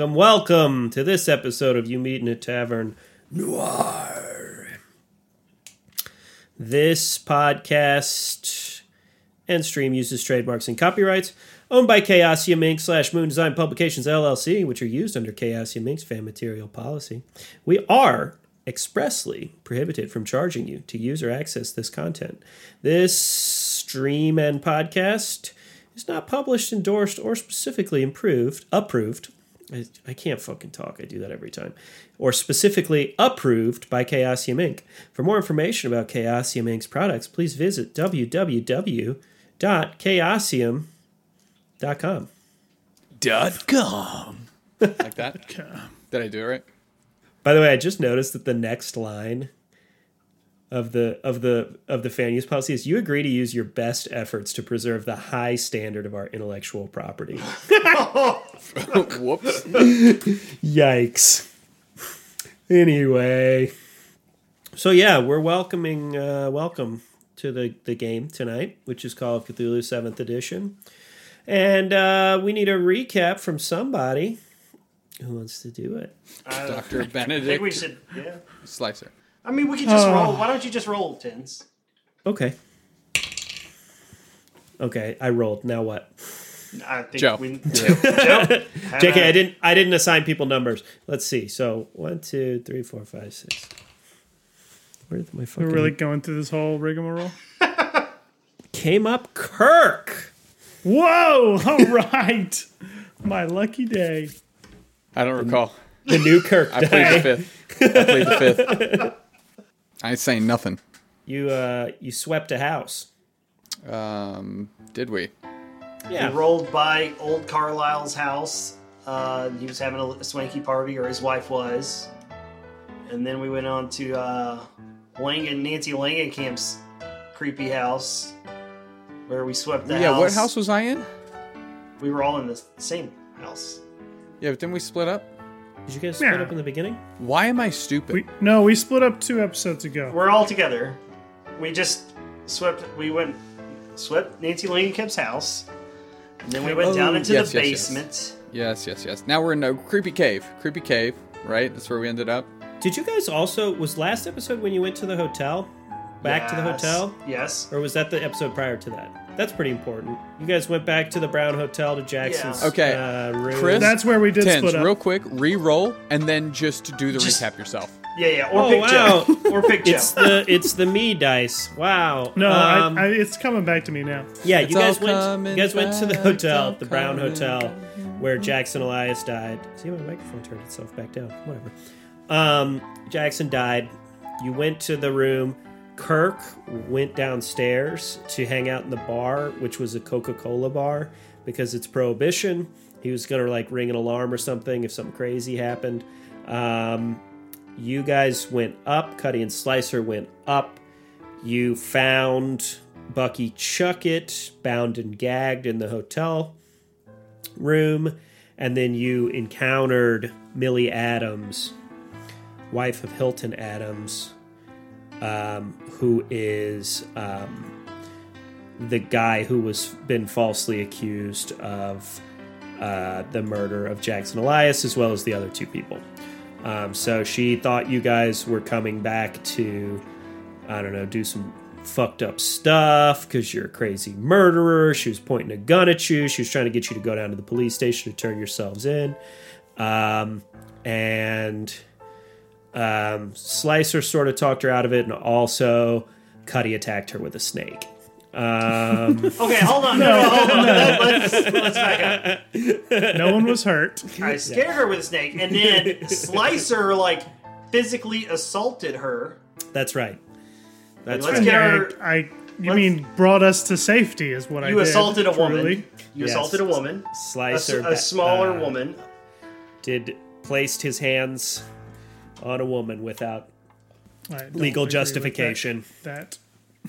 welcome, welcome, to this episode of You Meet in a Tavern Noir. This podcast and stream uses trademarks and copyrights owned by Chaosium Inc. slash Moon Design Publications LLC, which are used under Chaosium Inc.'s fan material policy. We are expressly prohibited from charging you to use or access this content. This stream and podcast is not published, endorsed, or specifically improved, approved. I, I can't fucking talk. I do that every time. Or specifically approved by Chaosium Inc. For more information about Chaosium Inc.'s products, please visit www.chaosium.com. Dot com. like that? Did I do it right? By the way, I just noticed that the next line of the of the of the fan use policy is you agree to use your best efforts to preserve the high standard of our intellectual property. Whoops. Yikes. Anyway, so yeah, we're welcoming uh, welcome to the the game tonight, which is Call of Cthulhu Seventh Edition, and uh, we need a recap from somebody who wants to do it. Dr. Benedict. I think we should. Yeah. Slicer. I mean, we could just roll. Uh. Why don't you just roll tens? Okay. Okay, I rolled. Now what? I think Joe. we. Joe. Joe. JK, I didn't I didn't assign people numbers. Let's see. So one, two, three, four, five, six. Where did my fucking We're really going through this whole rigmarole. came up Kirk? Whoa! All right, my lucky day. I don't recall. The new Kirk I played the fifth. I played the fifth. I ain't saying nothing. You uh you swept a house. Um, did we? Yeah. We rolled by old Carlisle's house. Uh, he was having a swanky party, or his wife was. And then we went on to uh, Langan, Nancy Langenkamp's creepy house, where we swept the house. yeah, house. what house was I in? We were all in the same house. Yeah, but didn't we split up? Did you guys split Yeah. up in the beginning? Why am I stupid? We no, we split up two episodes ago. We're all together. We just swept. We went swept Nancy Langenkamp's house, and then we went Oh, down into yes, the yes, yes. basement. yes, yes, yes. Now we're in a creepy cave. Creepy cave, right? That's where we ended up. Did you guys also was last episode when you went to the hotel? Back to the hotel? Yes. Or was that the episode prior to that? That's pretty important. You guys went back to the Brown Hotel to Jackson's Yeah. Okay. uh, room. Chris? That's where we did Tens, split up. real quick, re-roll, and then just do the Just- recap yourself. Yeah, yeah. Or Oh, pick wow. Joe. Or pick Joe. It's the it's the me dice. Wow. no, Um, I, I, it's coming back to me now. Yeah, It's you guys all went. coming You guys went to the back, hotel, it's the Brown all Hotel, coming where Jackson Elias died. See, my microphone turned itself back down. Whatever. Um, Jackson died. You went to the room. Kirk went downstairs to hang out in the bar, which was a Coca Cola bar, because it's prohibition. He was gonna like ring an alarm or something if something crazy happened. Um, you guys went up. Cuddy and Slicer went up. You found Bucky Chuckett bound and gagged in the hotel room, and then you encountered Millie Adams, wife of Hilton Adams, um, who is um, the guy who was been falsely accused of uh, the murder of Jackson Elias, as well as the other two people. Um, so she thought you guys were coming back to, I don't know, do some fucked up stuff because you're a crazy murderer. She was pointing a gun at you. She was trying to get you to go down to the police station to turn yourselves in. Um, and um, Slicer sort of talked her out of it, and also Cuddy attacked her with a snake. Um, Okay, hold on. No, no, hold on. Let's, let's back up. No one was hurt. I scared her with a snake, and then Slicer like physically assaulted her. that's right. That's Let's right. get her. I, I you let's- mean brought us to safety is what I You did. assaulted a woman. truly. You Yes. assaulted a woman. A, s- Slicer, a smaller uh, woman. did placed his hands on a woman without legal justification, That,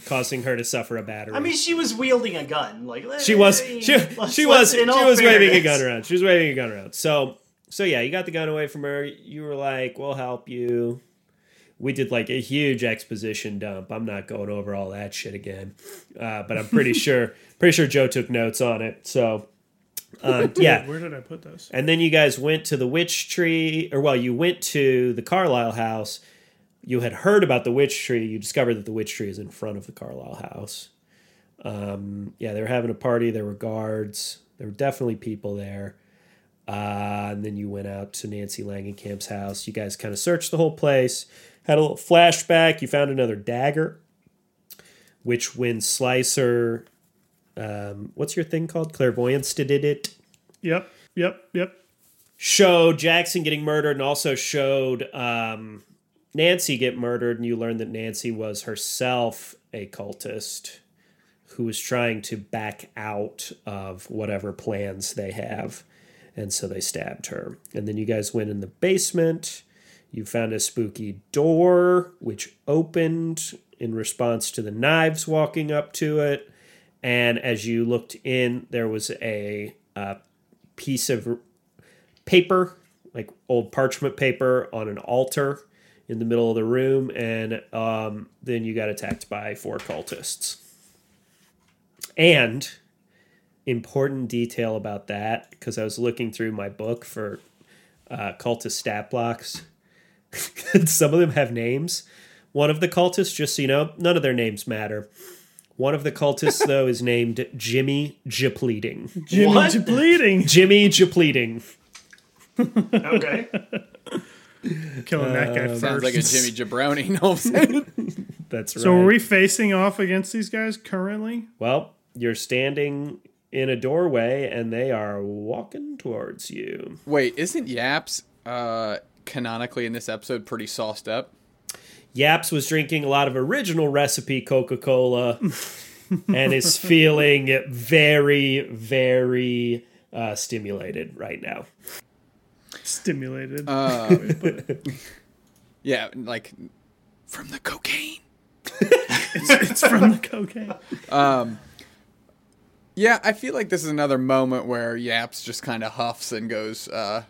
causing her to suffer a battery. I mean, she was wielding a gun. Like she was she, let's- she was she all was waving a gun around. She was waving a gun around. So so yeah, you got the gun away from her. You were like, "We'll help you." We did like a huge exposition dump. I'm not going over all that shit again, uh, but I'm pretty sure pretty sure Joe took notes on it. So Um, yeah, Where did I put those? and then you guys went to the witch tree, or well, you went to the Carlisle house. You had heard about the witch tree. You discovered that the witch tree is in front of the Carlisle house. Um, yeah, they were having a party. There were guards. There were definitely people there. Uh, and then you went out to Nancy Langenkamp's house. You guys kind of searched the whole place. Had a little flashback. You found another dagger, which when Slicer, um, what's your thing called? Clairvoyance did it Yep, yep, yep. showed Jackson getting murdered and also showed um, Nancy get murdered, and you learned that Nancy was herself a cultist who was trying to back out of whatever plans they have. And so they stabbed her. And then you guys went in the basement. You found a spooky door, which opened in response to the knives walking up to it. And as you looked in, there was a uh, piece of paper, like old parchment paper, on an altar in the middle of the room, and um, then you got attacked by four cultists. And important detail about that, because I was looking through my book for uh, cultist stat blocks. Some of them have names. One of the cultists, just so you know, none of their names matter. One of the cultists, though, is named Jimmy Japleting. Jimmy What? bleeding. Jimmy Japleting. Okay. Killing that guy first. Sounds like a Jimmy Jabroni. You know what I'm saying? That's right. So are we facing off against these guys currently? Well, you're standing in a doorway and they are walking towards you. Wait, isn't Yaps uh, canonically in this episode pretty sauced up? Yaps was drinking a lot of original recipe Coca Cola and is feeling very, very uh, stimulated right now. Stimulated. Uh, Yeah, like from the cocaine. it's from the cocaine. Um, Yeah, I feel like this is another moment where Yaps just kind of huffs and goes, uh,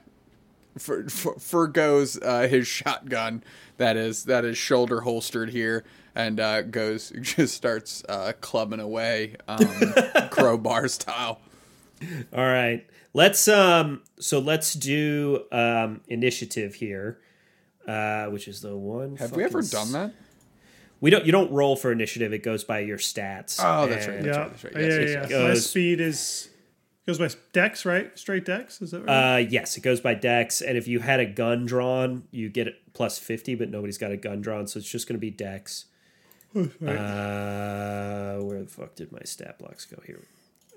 for, for, forgoes uh, his shotgun that is that is shoulder holstered here, and uh, goes just starts uh, clubbing away, um, crowbar style. All right. Let's um so let's do um initiative here. Uh which is the one Have we ever done that? We don't you don't roll for initiative, it goes by your stats. Oh, that's right, that's Yeah, right, that's right. yeah, Yes, yeah. yes, yeah. My speed is goes by dex, right? Straight dex. Is that right? Uh, yes, it goes by dex, and if you had a gun drawn, you get it plus fifty, but nobody's got a gun drawn, so it's just going to be dex. Uh, where the fuck did my stat blocks go here?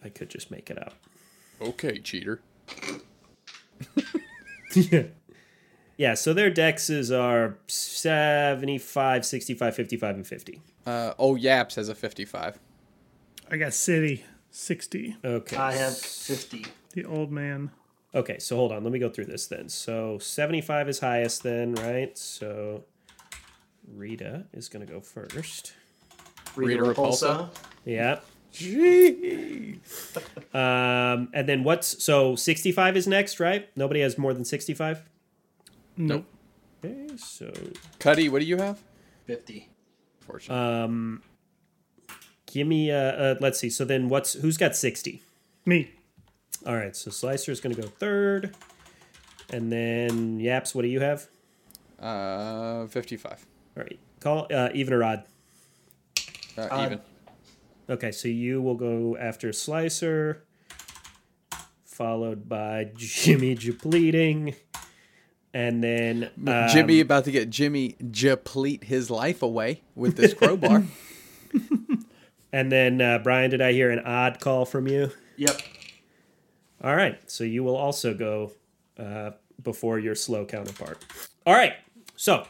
I could just make it up. Okay, cheater. Yeah, so their dexes are 75, 65, 55, and 50. Uh, oh, Yaps has a fifty-five. I got city sixty. Okay. I have 50. The old man. Okay, so hold on. Let me go through this then. So 75 is highest then, right? So Rita is going to go first. Rita Rita Repulsa. Yeah. Gee. Um, and then what's so 65 is next, right? Nobody has more than 65. Nope. Okay, so Cuddy, what do you have? 50. Fortunately. Give me uh, uh let's see. So then what's who's got 60? Me. All right, so Slicer is going to go third. And then Yaps, what do you have? Uh, fifty-five. All right. Call uh, even or odd. Uh, Odd. even. Okay, so you will go after Slicer, followed by Jimmy Japleting, and then um, Jimmy about to get Jimmy Japlete his life away with this crowbar. and then uh, Brian. Did I hear an odd call from you? Yep. All right, so you will also go uh, before your slow counterpart. All right, so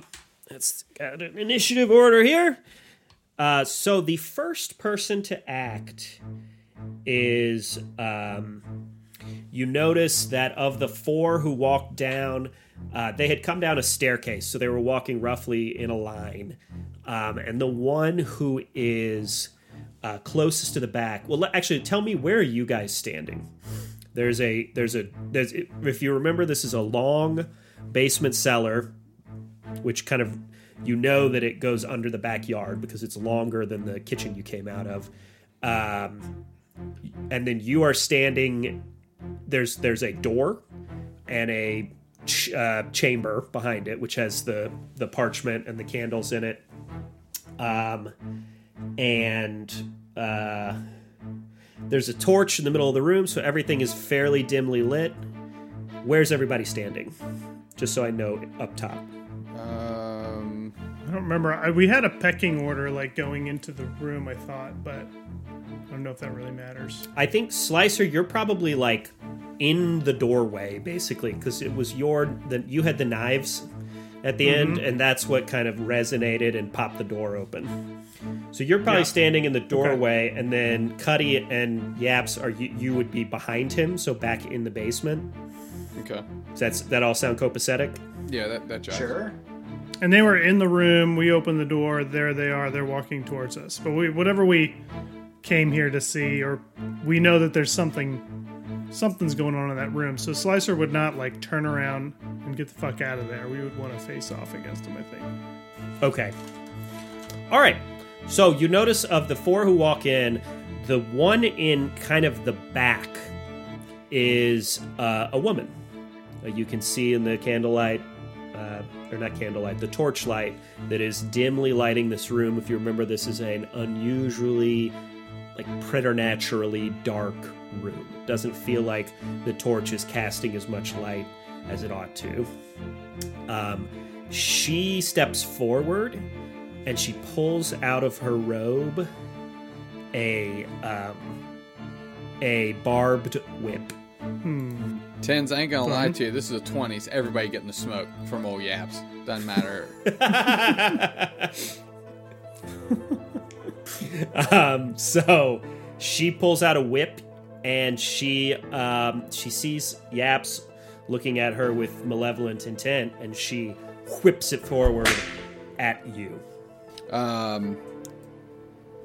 let's got an initiative order here. Uh, so the first person to act is um, you notice that of the four who walked down, uh, they had come down a staircase, so they were walking roughly in a line. Um, and the one who is uh, closest to the back, well, actually, tell me where are you guys standing? There's a there's a there's if you remember, this is a long basement cellar, which kind of you know that it goes under the backyard because it's longer than the kitchen you came out of. Um, and then you are standing there's there's a door and a ch- uh, chamber behind it, which has the the parchment and the candles in it. Um, and uh, there's a torch in the middle of the room, so everything is fairly dimly lit. Where's everybody standing? Just so I know up top. Um, I don't remember. I, we had a pecking order like going into the room. I thought, but I don't know if that really matters. I think Slicer, you're probably like in the doorway basically because it was your that you had the knives at the end, and that's what kind of resonated and popped the door open. So you're probably Yeah. standing in the doorway, and then Cuddy and Yaps are you, you would be behind him, so back in the basement. okay. Does that's that all sound copacetic? Yeah, that that jives. Sure. And they were in the room. We opened the door. There they are. They're walking towards us. But we, whatever we came here to see, or we know that there's something, something's going on in that room. So Slicer would not like turn around and get the fuck out of there. We would want to face off against him. I think. Okay. All right. So you notice of the four who walk in, the one in kind of the back is uh, a woman. Uh, you can see in the candlelight, uh, or not candlelight, the torchlight that is dimly lighting this room. If you remember, this is an unusually, like preternaturally dark room. It doesn't feel like the torch is casting as much light as it ought to. Um, she steps forward and she pulls out of her robe a um, a barbed whip. Tens, I ain't gonna lie to you. This is the twenties. Everybody getting the smoke from old yaps. Doesn't matter. um, so she pulls out a whip and she um, she sees Yaps looking at her with malevolent intent and she whips it forward at you. Um,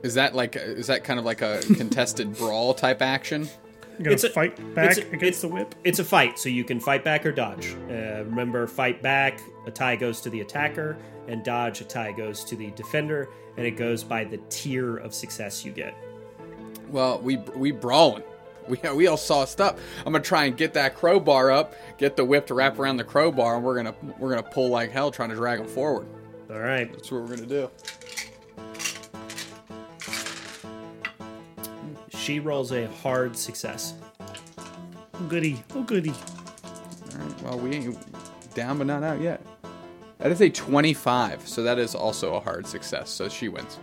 is that like is that kind of like a contested brawl type action? You gonna It's a- fight back it's a- against it's- the whip. It's a fight, so you can fight back or dodge. Uh, remember, fight back, a tie goes to the attacker, and dodge, a tie goes to the defender, and it goes by the tier of success you get. Well, we we brawling. We we all sauced up. I'm gonna try and get that crowbar up, get the whip to wrap around the crowbar, and we're gonna we're gonna pull like hell, trying to drag him forward. All right. That's what we're gonna do. She rolls a hard success. Oh goody, oh goody. All right. Well, we ain't down, but not out yet. That is a 25, so that is also a hard success. So she wins.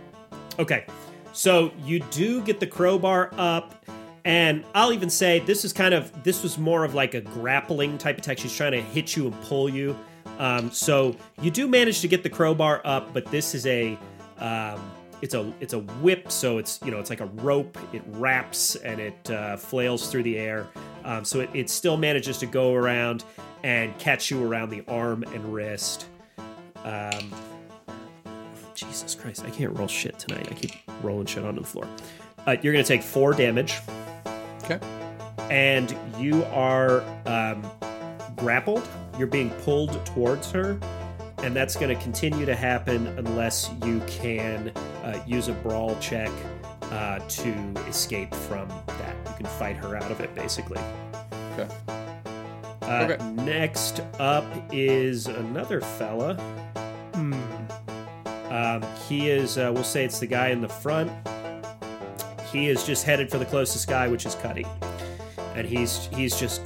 Okay, so you do get the crowbar up, and I'll even say this is kind of this was more of like a grappling type attack. She's trying to hit you and pull you. Um, so you do manage to get the crowbar up, but this is a um, it's a it's a whip, so it's you know it's like a rope. It wraps and it uh, flails through the air. Um, so it, it still manages to go around and catch you around the arm and wrist. Um, Jesus Christ, I can't roll shit tonight. I keep rolling shit onto the floor. Uh, you're going to take four damage, Okay. and you are um, grappled. You're being pulled towards her, and that's going to continue to happen unless you can uh, use a brawl check uh, to escape from that. You can fight her out of it, basically. Okay. Uh, Okay. Next up is another fella. Hmm. Um, he is, uh, we'll say it's the guy in the front. He is just headed for the closest guy, which is Cuddy. And he's he's just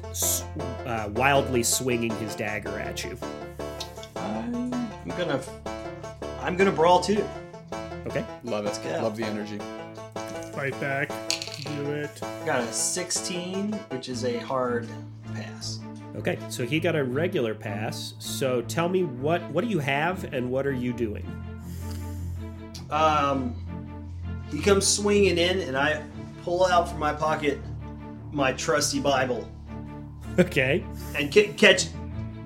uh, wildly swinging his dagger at you. I'm gonna, I'm gonna brawl too. Okay. Love it. go. Love the energy. Fight back. Do it. Got a 16, which is a hard pass. Okay. So he got a regular pass. So tell me what what do you have and what are you doing? Um, he comes swinging in, and I pull out from my pocket my trusty Bible Okay. and ca- catch,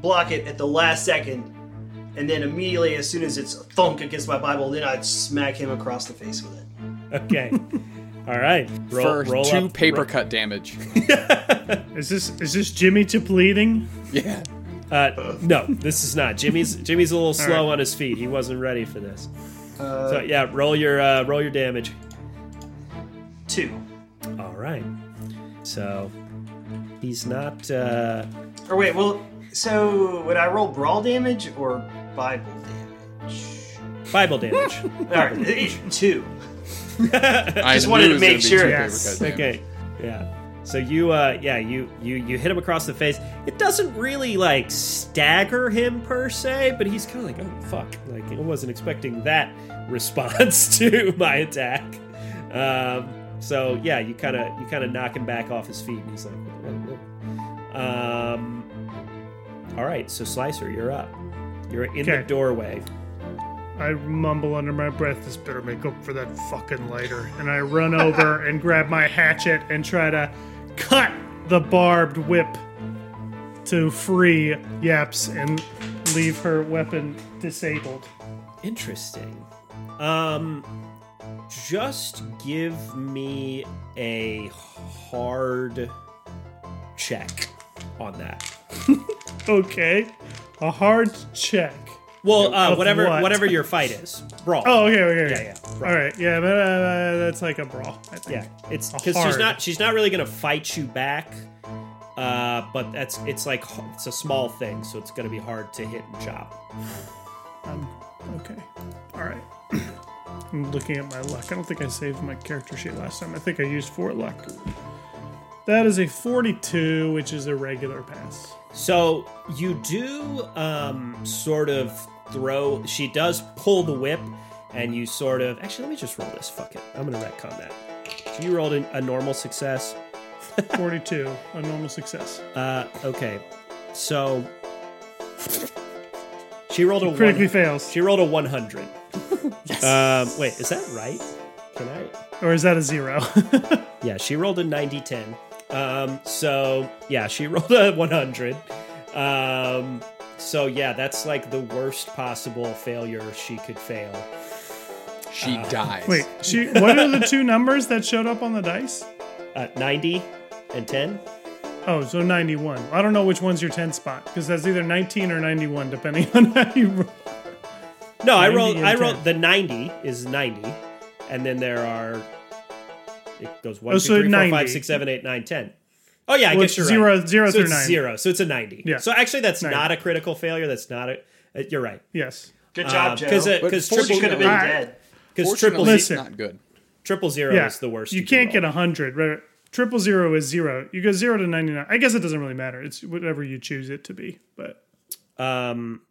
block it at the last second, and then immediately, as soon as it's thunk against my Bible, then I'd smack him across the face with it. Okay. All right. Roll, For roll two up- paper ro- cut damage. Is this is this Jimmy to bleeding? yeah. Uh, no, this is not. Jimmy's Jimmy's a little slow right. on his feet. He wasn't ready for this. Uh, So yeah, roll your uh, roll your damage. two. All right. So he's not. Uh, Or wait, well, so would I roll brawl damage or Bible damage? Bible damage. All right, two. I Just wanted to make sure. Yes. okay. Yeah. So you, uh, yeah, you you you hit him across the face. It doesn't really like stagger him per se, but he's kind of like, oh fuck, like I wasn't expecting that response to my attack. Um, so yeah, you kind of you kind of knock him back off his feet, and he's like, whoa, whoa. Um, all right. So Slicer, you're up. You're in the doorway. I mumble under my breath, this better make up for that fucking lighter. And I run over and grab my hatchet and try to cut the barbed whip to free Yaps and leave her weapon disabled. Interesting. Um, just give me a hard check on that. Okay. A hard check. Well, uh, whatever what? whatever your fight is, brawl. Oh, okay, okay, okay. Yeah, yeah, brawl. All right, yeah, but, uh, that's like a brawl. I think. yeah. It's because she's not she's not really gonna fight you back. Uh, but that's it's like it's a small thing, so it's gonna be hard to hit and chop. Um, okay. All right. I'm looking at my luck. I don't think I saved my character sheet last time. I think I used four luck. That is a 42, which is a regular pass. So you do um, sort of throw. She does pull the whip, and you sort of. Actually, let me just roll this. Fuck it. I'm gonna retcon that. So you rolled a normal success. 42, a normal success. Uh, okay. So she rolled a Critically one, fails. She rolled a 100. Um, wait, is that right? Can I? Or is that a zero? Yeah, she rolled a 90 10. Um, so, yeah, she rolled a 100. Um, so, yeah, that's like the worst possible failure she could fail. She dies. Wait, she. What are the two numbers that showed up on the dice? Uh, 90 and 10? Oh, so 91. I don't know which one's your 10 spot because that's either 19 or 91, depending on how you roll. No, I 90 rolled. I 10. rolled the 90 is 90, and then there are. It goes one, Oh, two, so three, four, 90. five, six, seven, eight, nine, 10. Oh yeah, I Well, guess it's you're zero- right. zero so through it's 90. zero, so it's a 90. Yeah. So actually, that's 90. not a critical failure. That's not a. uh, You're right. Yes. Good job, Um, Joe. 'cause it- But 'cause she triple could have been Alright. dead. because Fortunately, triple it's Listen. not good. triple zero Yeah. is the worst. You can can't roll. get 100. Right? Triple zero is zero. You go zero to 99. I guess it doesn't really matter. It's whatever you choose it to be. But Um,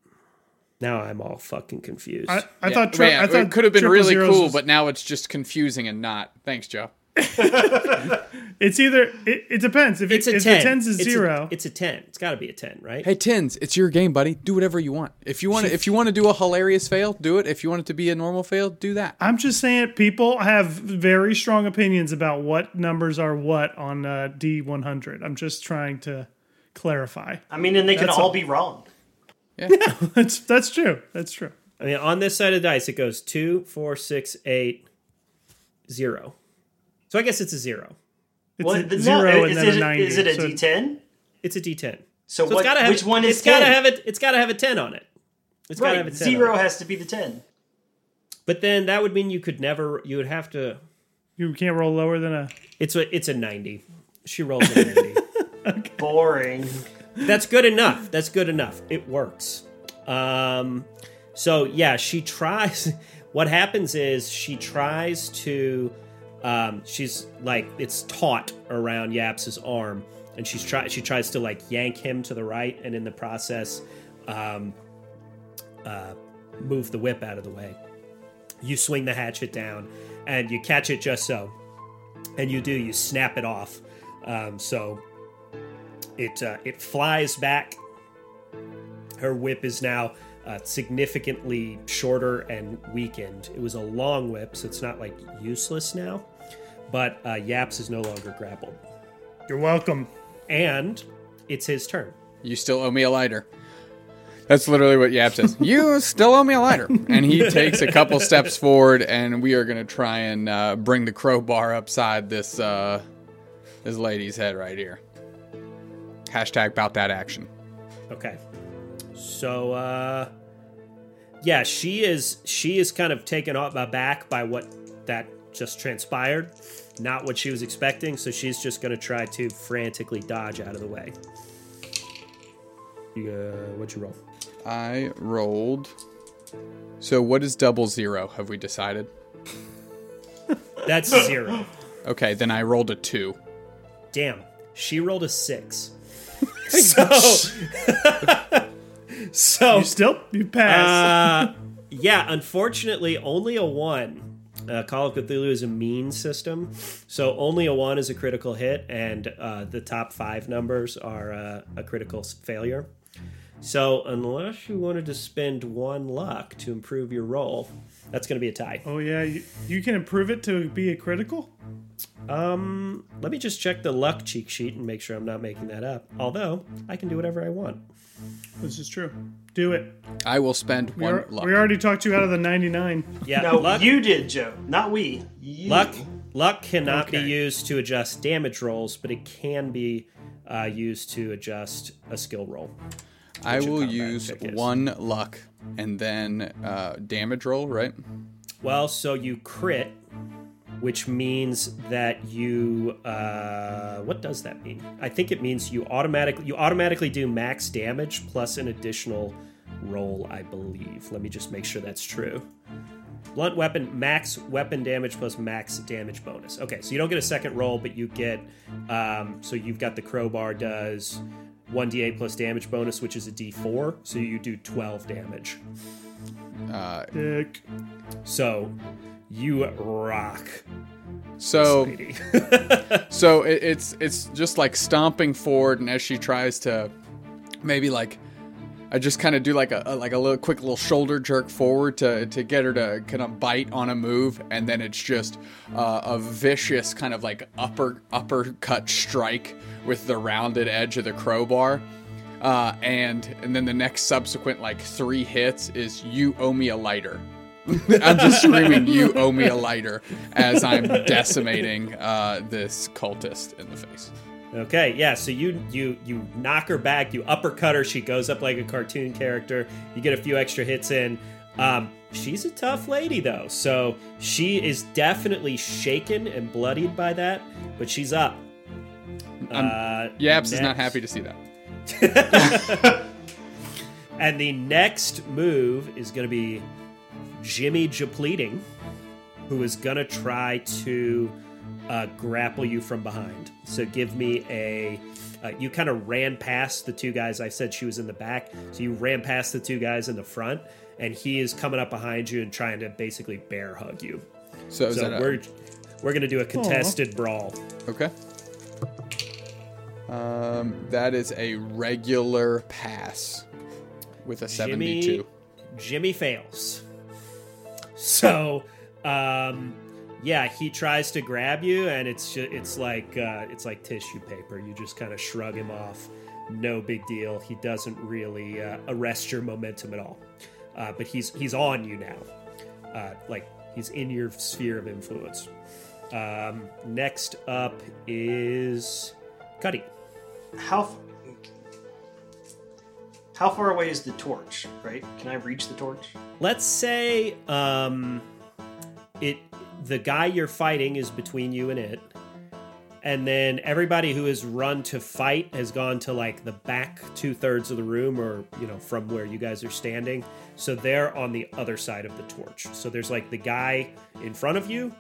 now I'm all fucking confused. I, I Yeah, thought, tri- man, I thought it could have been triple really zeros cool, was- but now it's just confusing and not. Thanks, Joe. it's either it, it depends. If, it's it, a if ten. the tens is It's a- zero, it's a ten. It's got to be a ten, right? Hey, Tens, it's your game, buddy. Do whatever you want. If you want, to, if you want to do a hilarious fail, do it. If you want it to be a normal fail, do that. I'm just saying people have very strong opinions about what numbers are what on uh, D100. I'm just trying to clarify. I mean, and they could That's all a- be wrong. Yeah. That's that's true. That's true. I mean, on this side of the dice, it goes two, four, six, eight, zero. So I guess it's a zero. It's Well, a the- no, zero is and then it, a 90. Is it a so- D10? It's a D10. So, So what, it's gotta have which one is It's gotta have it. It's gotta have a ten on it. It's gotta have a 10 zero it. has to be the 10. But then that would mean you could never. You would have to. You can't roll lower than a. It's a. It's a ninety. She rolls a ninety. Boring. That's good enough. That's good enough. It works. Um, so yeah, she tries. What happens is she tries to. Um, she's like it's taut around Yaps's arm, and she's try. She tries to like yank him to the right, and in the process, um, uh, move the whip out of the way. You swing the hatchet down, and you catch it just so, and you do. You snap it off. Um, so it uh, it flies back. Her whip is now uh, significantly shorter and weakened. It was a long whip, so it's not like useless now. But uh, Yaps is no longer grappled, You're welcome. and it's his turn. You still owe me a lighter. That's literally what Yap says. you still owe me a lighter. And he takes a couple steps forward, and we are going to try and uh, bring the crowbar upside this uh, this lady's head right here. Hashtag about that action. Okay. So uh yeah, she is she is kind of taken off aback by what that just transpired. Not what she was expecting, so she's just going to try to frantically dodge out of the way. You, uh, what'd you roll? I rolled. So what is double zero? Have we decided? That's zero. Okay, then I rolled a two. Damn, she rolled a six. so, so You still you pass. Uh, yeah, unfortunately, only a one. Uh, Call of Cthulhu is a mean system, so only a one is a critical hit, and uh, the top five numbers are uh, a critical failure. So, unless you wanted to spend one luck to improve your roll, that's going to be a tie. oh yeah, you, you can improve it to be a critical. Um, let me just check the luck cheat sheet and make sure I'm not making that up. Although I can do whatever I want. This is true. Do it. I will spend We, one are, luck. we already talked you out of the 99. Yeah, No, luck. you did, Joe. Not we. You. Luck luck cannot be used to adjust damage rolls, but it can be uh, used to adjust a skill roll. I will combat use check is. one luck and then uh, damage roll, right? Well, so you crit, which means that you uh, what does that mean? I think it means you automatically you automatically do max damage plus an additional roll, I believe. Let me just make sure that's true. Blunt weapon, max weapon damage plus max damage bonus. Okay, so you don't get a second roll, but you get. Um, so you've got the crowbar does 1d8 plus damage bonus, which is a d4. So you do 12 damage. Uh, Dick. So you rock, so so it, it's it's just like stomping forward, and as she tries to maybe like I just kind of do like a, a like a little quick little shoulder jerk forward to to get her to kind of bite on a move, and then it's just uh, a vicious kind of like upper uppercut strike with the rounded edge of the crowbar. Uh, and and then the next subsequent like three hits is you owe me a lighter. I'm just screaming you owe me a lighter as I'm decimating uh, this cultist in the face. Okay, yeah. So you you you knock her back, you uppercut her. She goes up like a cartoon character. You get a few extra hits in. Um, she's a tough lady though, so she is definitely shaken and bloodied by that, but she's up. Uh, Yaps is not happy to see that. And the next move is going to be Jimmy Japleting, who is going to try to uh, grapple you from behind. So give me a. Uh, you kind of ran past the two guys. I said she was in the back. So you ran past the two guys in the front, and he is coming up behind you and trying to basically bear hug you. So So that we're we're gonna do a contested brawl. okay? Um, that is a regular pass with a Jimmy, 72. Jimmy fails. So, um, yeah, he tries to grab you, and it's it's like uh, it's like tissue paper. You just kind of shrug him off. No big deal. He doesn't really uh, arrest your momentum at all. Uh, but he's he's on you now. Uh, like he's in your sphere of influence. Um, next up is Cuddy. How how far away is the torch? Right? Can I reach the torch? let's say um it the guy you're fighting is between you and it and then everybody who has run to fight has gone to like the back two-thirds of the room or you know from where you guys are standing so they're on the other side of the torch so there's like the guy in front of you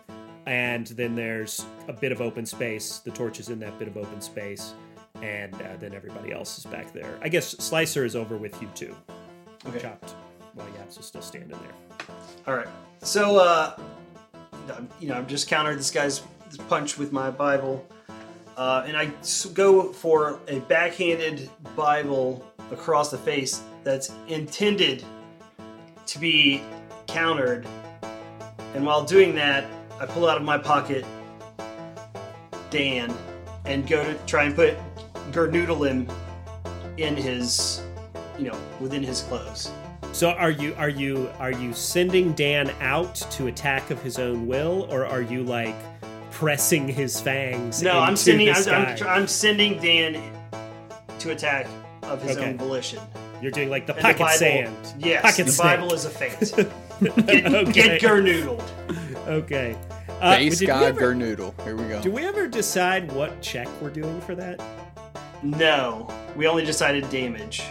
and then there's a bit of open space the torch is in that bit of open space and uh, then everybody else is back there i guess slicer is over with you too Okay. chopped while yaps is still standing there All right. So, uh, you know, I've just countered this guy's punch with my Bible, uh, and I go for a backhanded Bible across the face that's intended to be countered. And while doing that, I pull out of my pocket Dan and go to try and put Gernoodle him in his, you know, within his clothes. So are you are you are you sending Dan out to attack of his own will, or are you like pressing his fangs? No, I'm sending. this I'm, I'm, I'm sending Dan to attack of his Okay. own volition. You're doing like the And pocket the Bible, sand. Yes, Pocket the snake. Bible is a feint. Get, Okay. get Gernoodled. Okay. Uh, Base did we ever- Gernoodle. Here we go. Do we ever decide what check we're doing for that? No, we only decided damage.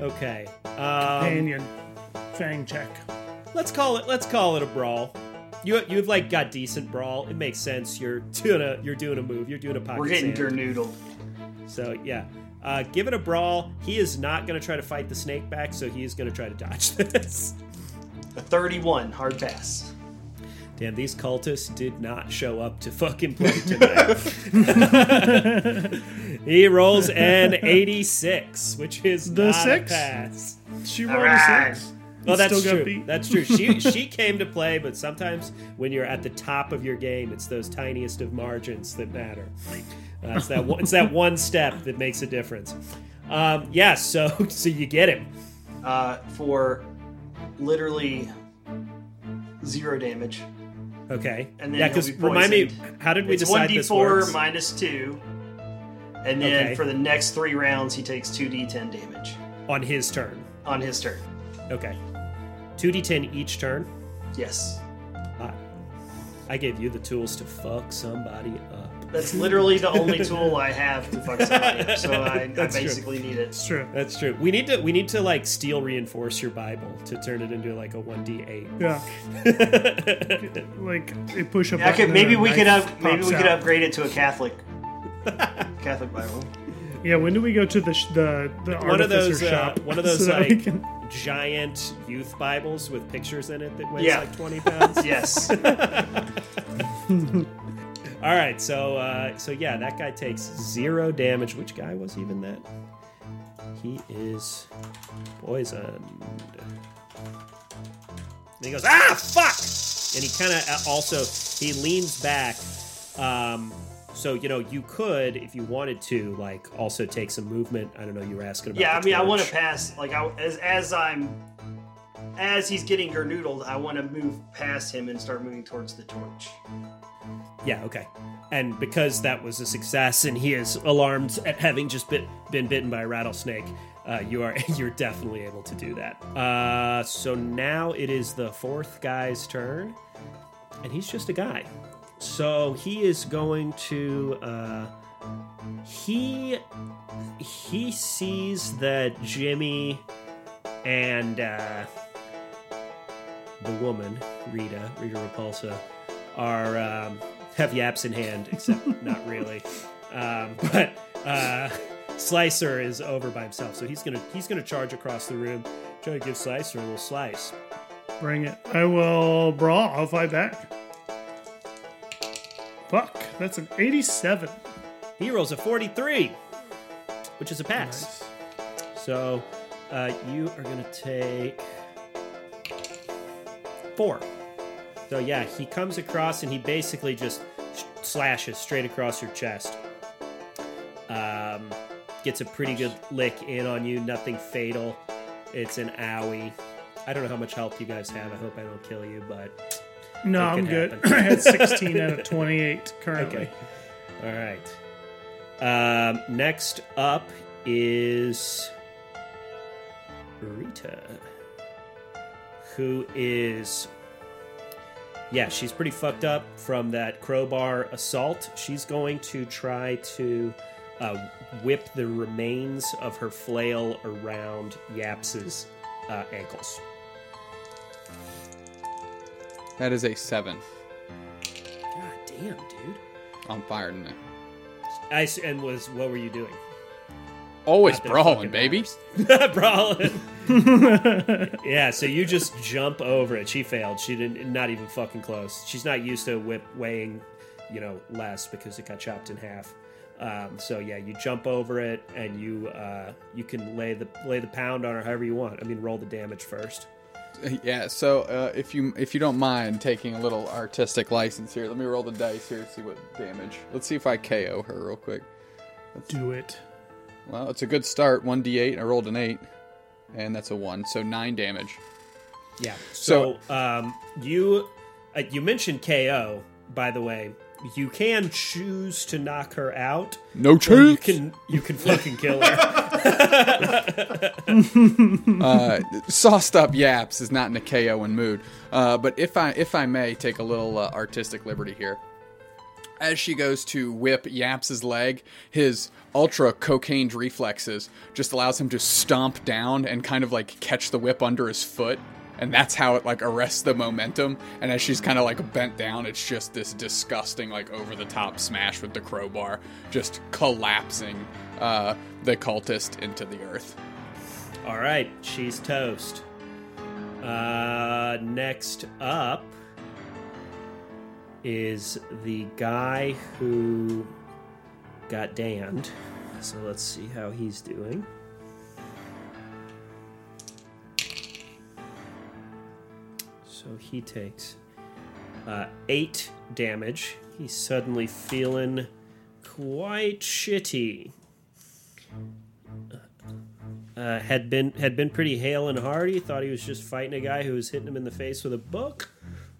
Okay. Um, Companion. Fang check. let's call it. Let's call it a brawl. You you've like got decent brawl. It makes sense. You're doing a you're doing a move. You're doing a pocket We're getting sand. gernoodled. So yeah, uh, give it a brawl. He is not going to try to fight the snake back, so he is going to try to dodge this. A 31 hard pass. Damn, these cultists did not show up to fucking play tonight. he rolls an 86, which is The not six? a pass. She rolled right. a six. Well, that's Still true. That's true. She she came to play, but sometimes when you're at the top of your game, it's those tiniest of margins that matter. Uh, it's that one, it's that one step that makes a difference. Um, yeah. So so you get him. Uh, for literally zero damage. Okay. And then yeah, because be remind me, how did we It's decide 1d4 this works? minus 2. And then Okay. for the next three rounds, he takes 2d10 damage on his turn. on his turn. Okay. Two d10 each turn. Yes. Ah. I gave you the tools to fuck somebody up. That's literally the only tool I have to fuck somebody up, so I, I That's true. basically need it. It's true. That's true. We need to we need to like steel reinforce your Bible to turn it into like a one d eight. Yeah. Like they push up. Yeah, I maybe we could up, maybe pops we could upgrade it to a Catholic Catholic Bible. Yeah, when do we go to the sh- the the One of artificer those, uh, shop? one of those so like can- giant youth Bibles with pictures in it that weighs Yeah. like twenty pounds. Yes. All right, so uh, so yeah, that guy takes zero damage. Which guy was even that? He is poisoned. And he goes, ah, fuck! And he kind of also he leans back. Um, so you know you could, if you wanted to, like also take some movement. I don't know. You were asking about. yeah, I mean, I want to pass like I, as as I'm as he's getting gernoodled, I want to move past him and start moving towards the torch. Yeah, okay. And because that was a success, and he is alarmed at having just bit, been bitten by a rattlesnake, uh, you are you're definitely able to do that. Uh, so now it is the fourth guy's turn, and he's just a guy. So he is going to uh, he he sees that Jimmy and uh, the woman Rita Rita Repulsa are um, have yaps in hand, except not really. Um, but uh, Slicer is over by himself, so he's gonna he's gonna charge across the room, try to give Slicer a little slice. Bring it. I will brawl. I'll fight back. Fuck. That's an 87. He rolls a forty-three, which is a pass. So uh, you are gonna take four. So yeah, he comes across and he basically just sh- slashes straight across your chest. Um, gets a pretty good lick in on you. Nothing fatal. It's an owie. I don't know how much health you guys have. I hope I don't kill you, but No, I'm good. I had 16 out of 28 currently. Okay. All right. Um, next up is Rita, who is. Yeah, she's pretty fucked up from that crowbar assault. She's going to try to uh, whip the remains of her flail around Yaps's uh, ankles. That is a seven. God damn, dude. On fire tonight. I s- and was what were you doing? Always Not that it brawling, fucking baby. brawling. yeah, so you just jump over it. She failed. She didn't. Not even fucking close. She's not used to whip weighing, you know, less because it got chopped in half. Um, so yeah, you jump over it and you uh, you can lay the lay the pound on her however you want. I mean, roll the damage first. Yeah. So uh, if you if you don't mind taking a little artistic license here, let me roll the dice here. See what damage. Let's see if I KO her real quick. Do it. Well, it's a good start. One d8. I rolled an eight, and that's a one. So nine damage. Yeah. So, um, you uh, you mentioned KO. By the way, you can choose to knock her out. No Or you can you can fucking kill her. uh, sauced up yaps is not in a KOing mood. Uh, but if I if I may take a little uh, artistic liberty here, as she goes to whip Yaps's leg, his ultra cocaine reflexes just allows him to stomp down and kind of like catch the whip under his foot. And that's how it like arrests the momentum. And as she's kind of like bent down, it's just this disgusting, like over the top smash with the crowbar, just collapsing uh, the cultist into the earth. All right, she's toast. Uh, next up is the guy who got damned. So let's see how he's doing. So he takes uh, eight damage. He's suddenly feeling quite shitty. Uh, had been had been pretty hale and hearty. Thought he was just fighting a guy who was hitting him in the face with a book,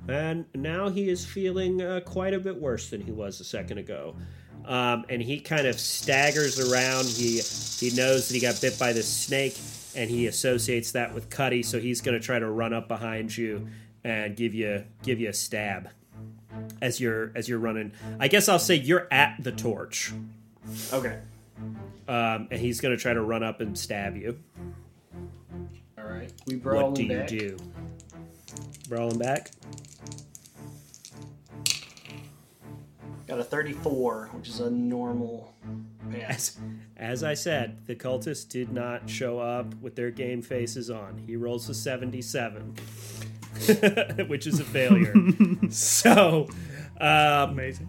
and now he is feeling uh, quite a bit worse than he was a second ago. Um, and he kind of staggers around. He he knows that he got bit by this snake, and he associates that with Cuddy. So he's going to try to run up behind you and give you give you a stab as you're as you're running. I guess I'll say you're at the torch, Okay. um, and he's going to try to run up and stab you. All right. We brawl what do you back. do? Brawling back. Got a 34, which is a normal pass. As, as I said, the cultists did not show up with their game faces on. He rolls a 77, which is a failure. so, um, Amazing.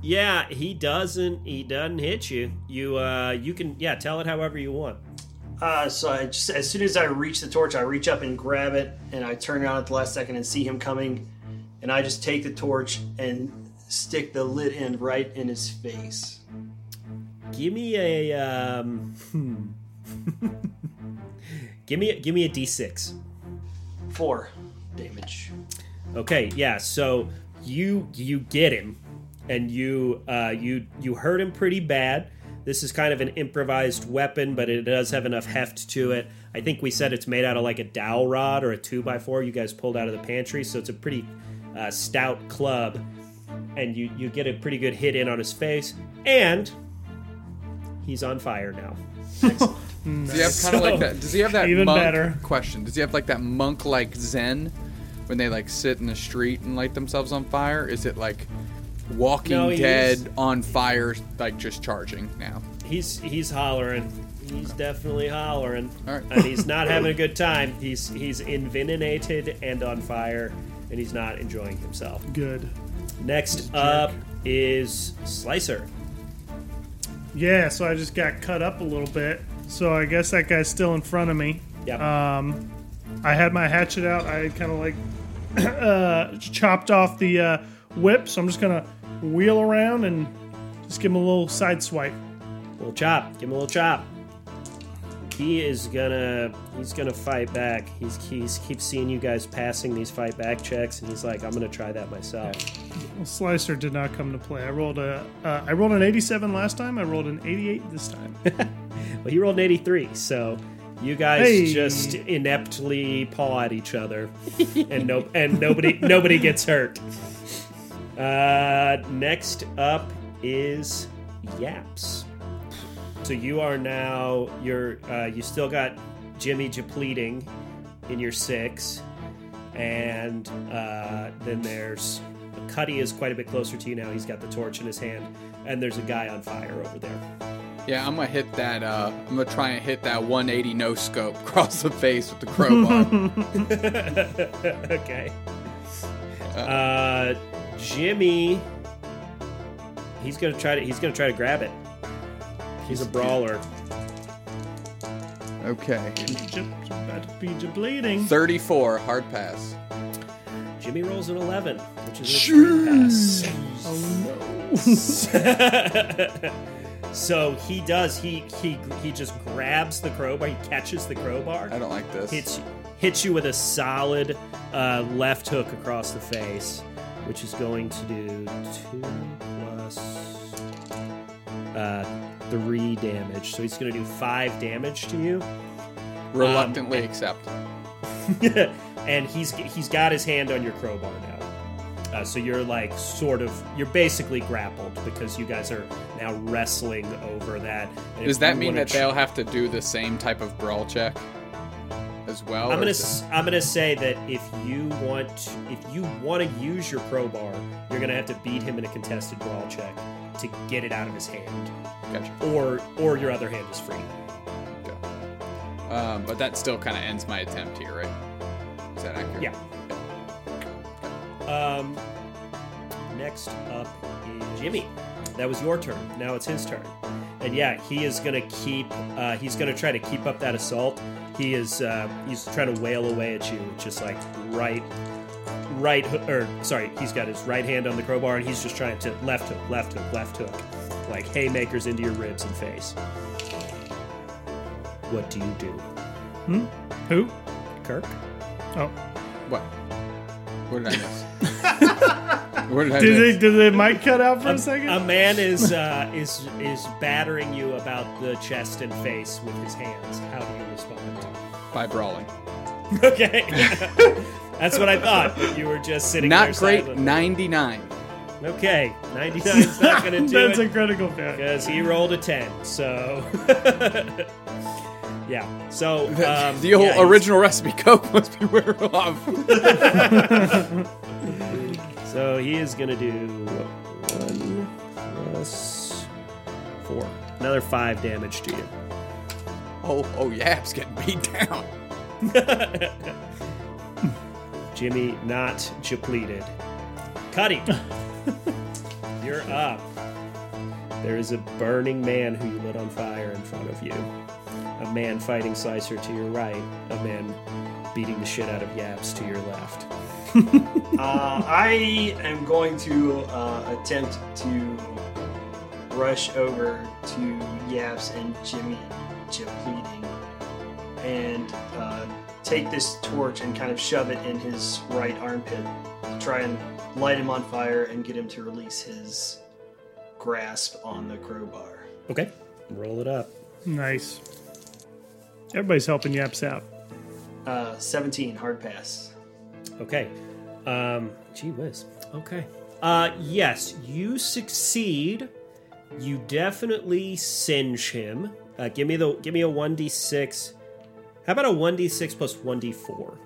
yeah, he doesn't. He doesn't hit you. You, uh, you can, yeah, tell it however you want. Uh, so I just, as soon as I reach the torch, I reach up and grab it, and I turn around at the last second and see him coming, and I just take the torch and stick the lit end right in his face. Give me a, um, hmm. give me, a, give me a d6. Four damage. Okay, yeah. So you you get him, and you uh, you you hurt him pretty bad. This is kind of an improvised weapon, but it does have enough heft to it. I think we said it's made out of like a dowel rod or a two by four you guys pulled out of the pantry, so it's a pretty uh, stout club. And you you get a pretty good hit in on his face, and he's on fire now. Does he have kind of like that? Does he have that Even monk better. question? Does he have like that monk like Zen when they like sit in the street and light themselves on fire? Is it like Walking No, he's- Dead on fire, like just charging now? He's he's hollering. He's definitely hollering. All right. And he's not having a good time. He's he's envenenated and on fire, and he's not enjoying himself. Good. Next up is Slicer. Yeah, so I just got cut up a little bit. So I guess that guy's still in front of me. Yeah. Um, I had my hatchet out. I kind of like uh, chopped off the uh, whip. So I'm just gonna wheel around and just give him a little side swipe. little chop. Give him a little chop. He is gonna he's gonna fight back. He's he's keeps seeing you guys passing these fight back checks, and he's like, I'm gonna try that myself. Well, Slicer did not come to play. I rolled a uh, I rolled an 87 last time. I rolled an 88 this time. Well, he rolled an 83, so you guys Hey. just ineptly paw at each other, and no, and nobody, nobody gets hurt. Uh, next up is Yaps. So you are now you're uh, you still got Jimmy depleting in your six, and uh, then there's Cuddy is quite a bit closer to you now. He's got the torch in his hand, and there's a guy on fire over there. Yeah, I'm gonna hit that. Uh, I'm gonna try and hit that 180 no scope across the face with the crowbar. okay. Uh, Jimmy, he's gonna try to he's gonna try to grab it. He's a brawler. okay, J- about to be bleeding. 34 hard pass. Jimmy rolls an eleven, which is extreme pass. Oh no! So he does. He he he just grabs the crowbar. He catches the crowbar. I don't like this. hits hits you with a solid uh, left hook across the face, which is going to do two plus uh, three damage. So he's going to do five damage to you. Reluctantly accept. and he's he's got his hand on your crowbar now. Uh, so you're like sort of you're basically grappled because you guys are now wrestling over that. And Does that mean that ch- they'll have to do the same type of brawl check as well? I'm gonna s- I'm gonna say that if you want if you want to use your crowbar, you're gonna have to beat him in a contested brawl check to get it out of his hand, Gotcha. or or your other hand is free. Okay. Um, but that still kind of ends my attempt here, right? Is that accurate? Yeah. Um, next up is Jimmy. That was your turn. Now it's his turn. And yeah, he is gonna keep. Uh, he's gonna try to keep up that assault. He is. Uh, he's trying to wail away at you, just like right, right. Or sorry, he's got his right hand on the crowbar, and he's just trying to left hook, left hook, left hook, like haymakers into your ribs and face. What do you do, Hmm. Who? Kirk? Oh, What? What did I miss? what did I did miss? they, did the mic cut out for a second? A man is uh, is is battering you about the chest and face with his hands. How do you respond? By brawling. Okay, that's what I thought. but You were just sitting Not there great. silently. 99. Okay, ninety nine is not going to do That's it a critical fail. because he rolled a ten. So yeah. So um, the old yeah, original recipe Coke must be where off. So he is going to do one plus four, another five damage to you. oh, oh, Yap's getting beat down. Jimmy not depleted. Cuddy, you're up. There is a burning man who you lit on fire in front of you. A man fighting Slicer to your right. A man beating the shit out of Yaps to your left. Uh, I am going to uh, attempt to rush over to Yaps and Jimmy depleting and uh, take this torch and kind of shove it in his right armpit to try and light him on fire and get him to release his grasp on the crowbar. Okay, roll it up. Nice. Everybody's helping Yaps out. Uh, 17, hard pass. Okay. Um, gee whiz. Okay. Uh, yes, you succeed. You definitely singe him. Uh, give me the give me a one d six. How about a one d six plus one d four?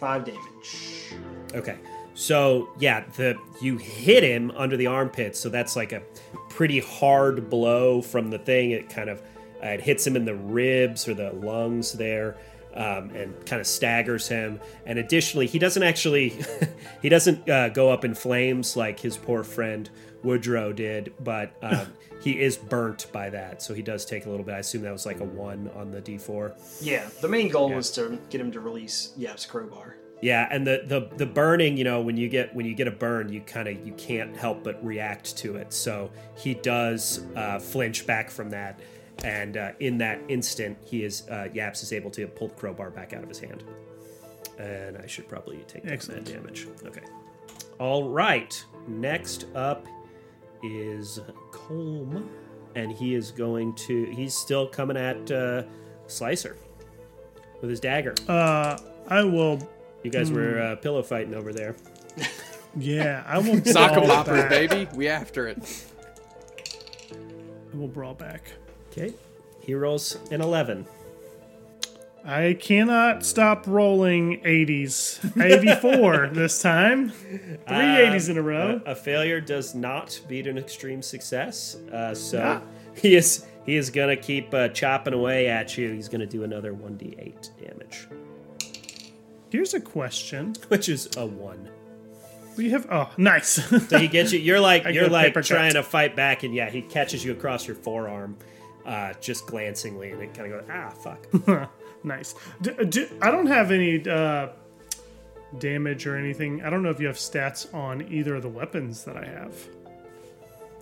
Five damage. Okay. So yeah, the you hit him under the armpit, so that's like a pretty hard blow from the thing. It kind of uh, it hits him in the ribs or the lungs there, um, and kind of staggers him. And additionally, he doesn't actually he doesn't uh, go up in flames like his poor friend Woodrow did, but um, he is burnt by that, so he does take a little bit. I assume that was like a one on the d four. Yeah, the main goal was to get him to release Yap's crowbar. Yeah, and the, the the burning, you know, when you get when you get a burn, you kind of you can't help but react to it. So he does uh, flinch back from that, and uh, in that instant, he is uh, Yaps is able to pull the crowbar back out of his hand. And I should probably take that damage. Okay. All right. Next up is Colm, and he is going to. He's still coming at uh, Slicer with his dagger. Uh, I will. You guys were uh, pillow fighting over there. Yeah, I will. Sock brawl poppers, back. baby. We after it. I will brawl back. Okay. He rolls an 11. I cannot stop rolling 80s. 84 this time. Three 80s in a row. A, a failure does not beat an extreme success. Uh, so Ah. he is he is going to keep uh, chopping away at you. He's going to do another 1d8 damage, Here's a question. which is a 1. We have. Oh, nice. So he gets you you're like I you're like paper cut. trying to fight back and yeah, he catches you across your forearm uh, just glancingly and it kind of goes ah fuck. nice. I don't have any uh, damage or anything. I don't know if you have stats on either of the weapons that I have.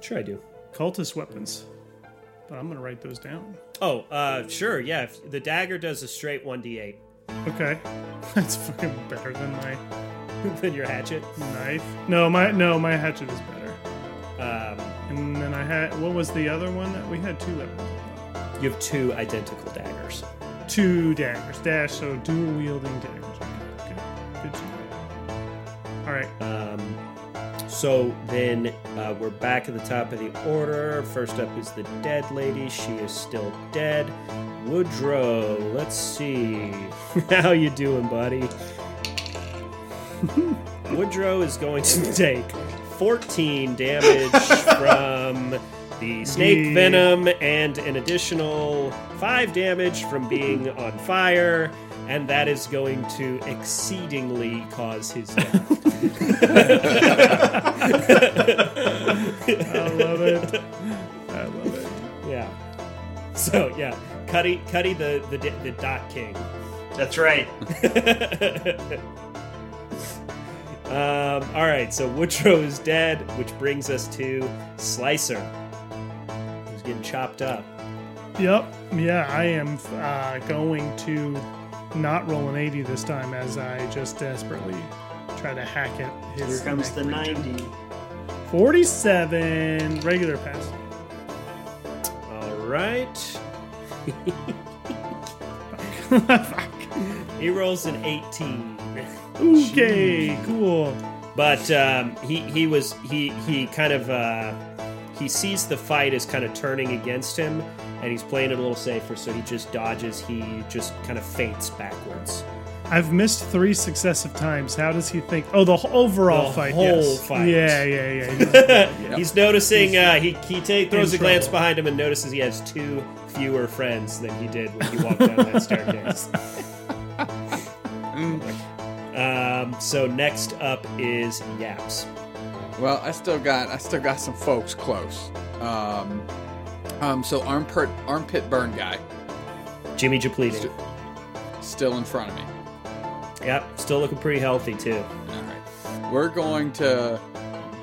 sure I do. Cultist weapons. But I'm going to write those down. Oh, uh, sure, yeah. If the dagger does a straight 1d8 Okay. That's fucking better than my than your hatchet. knife. No, my no, my hatchet is better. Um, And then I had. What was the other one that we had? Two weapons. You have two identical daggers. Two daggers. Dash. So dual wielding daggers. Okay. Good. Good to know. All right. Um, so then uh, we're back at the top of the order. First up is the dead lady. She is still dead. Woodrow, let's see. How you doing, buddy? Woodrow is going to take 14 damage from the snake Yeah. venom and an additional 5 damage from being mm-hmm. on fire. And that is going to exceedingly cause his death. Cuddy, Cuddy, the the the dot king. That's right. Um, all right, so Woodrow is dead, which brings us to Slicer, who's getting chopped up. Yep. Yeah, I am uh, going to not roll an 80 this time as I just desperately try to hack it. his. Here comes the neck region. 90. 47 regular pass. All right, he rolls an 18. Okay, cool. but um, he he was he he kind of uh, he sees the fight as kind of turning against him, and he's playing it a little safer. So he just dodges. He just kind of feints backwards. I've missed three successive times. How does he think? Oh, the overall The fight. whole yes. fight. Yeah, yeah, yeah. He's- He's noticing. Uh, he he ta- throws a in glance behind him and notices he has two fewer friends than he did when he walked down that staircase. um, so next up is Yaps. Well, I still got I still got some folks close. Um, um, so armpit armpit burn guy Jimmy Japleting. St- still in front of me. Yep, still looking pretty healthy too. All right, we're going to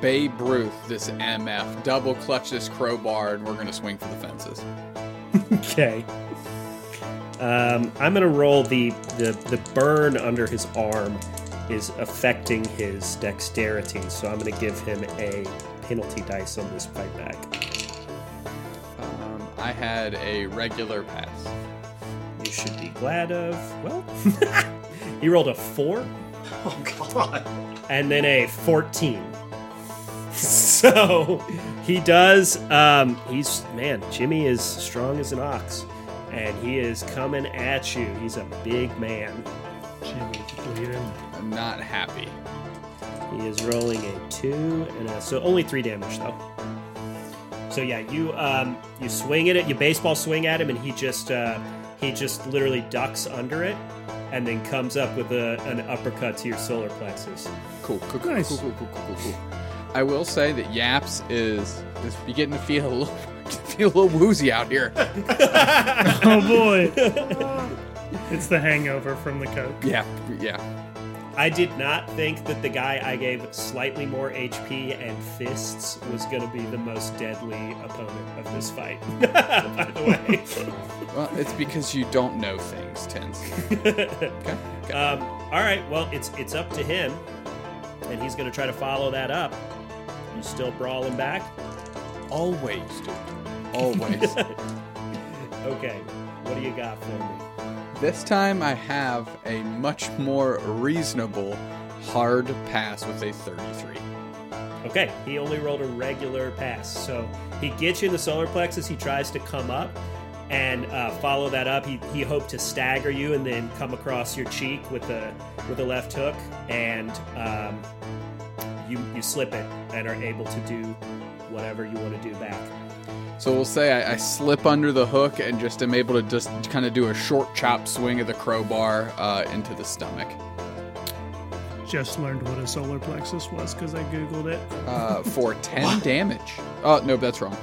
Babe Ruth this MF double clutch this crowbar, and we're going to swing for the fences. Okay. Um, I'm gonna roll the, the the burn under his arm is affecting his dexterity, so I'm gonna give him a penalty dice on this fight back. Um, I had a regular pass. You should be glad of. Well, he rolled a four Oh, God. and then a 14. So he does. Um, he's man. Jimmy is strong as an ox, and he is coming at you. He's a big man. Jimmy's bleeding. I'm not happy. He is rolling a two and a, so only three damage though. So yeah, you um, you swing at it, you baseball swing at him, and he just uh, he just literally ducks under it, and then comes up with a, an uppercut to your solar plexus. Cool, cool, cool, Nice. cool, cool, cool, cool, cool, cool. I will say that Yaps is is beginning to feel a little feel a little woozy out here. Oh boy. it's the hangover from the coke. Yeah, yeah. I did not think that the guy I gave slightly more HP and fists was going to be the most deadly opponent of this fight. By the way. Well, it's because you don't know things, Tens. Okay. okay. Um, all right. Well, it's it's up to him, and he's going to try to follow that up. You still brawling back? Always, dude. Always. Okay. What do you got for me? this time I have a much more reasonable hard pass with a 33. Okay. He only rolled a regular pass, so he gets you in the solar plexus. He tries to come up and uh, follow that up. He, he hoped to stagger you and then come across your cheek with a with a left hook, and um, you you slip it and are able to do whatever you want to do back. So we'll say I, I slip under the hook and just am able to just kind of do a short chop swing of the crowbar uh, into the stomach. Just learned what a solar plexus was because I googled it. Uh, for 10 damage. Oh, no, that's wrong.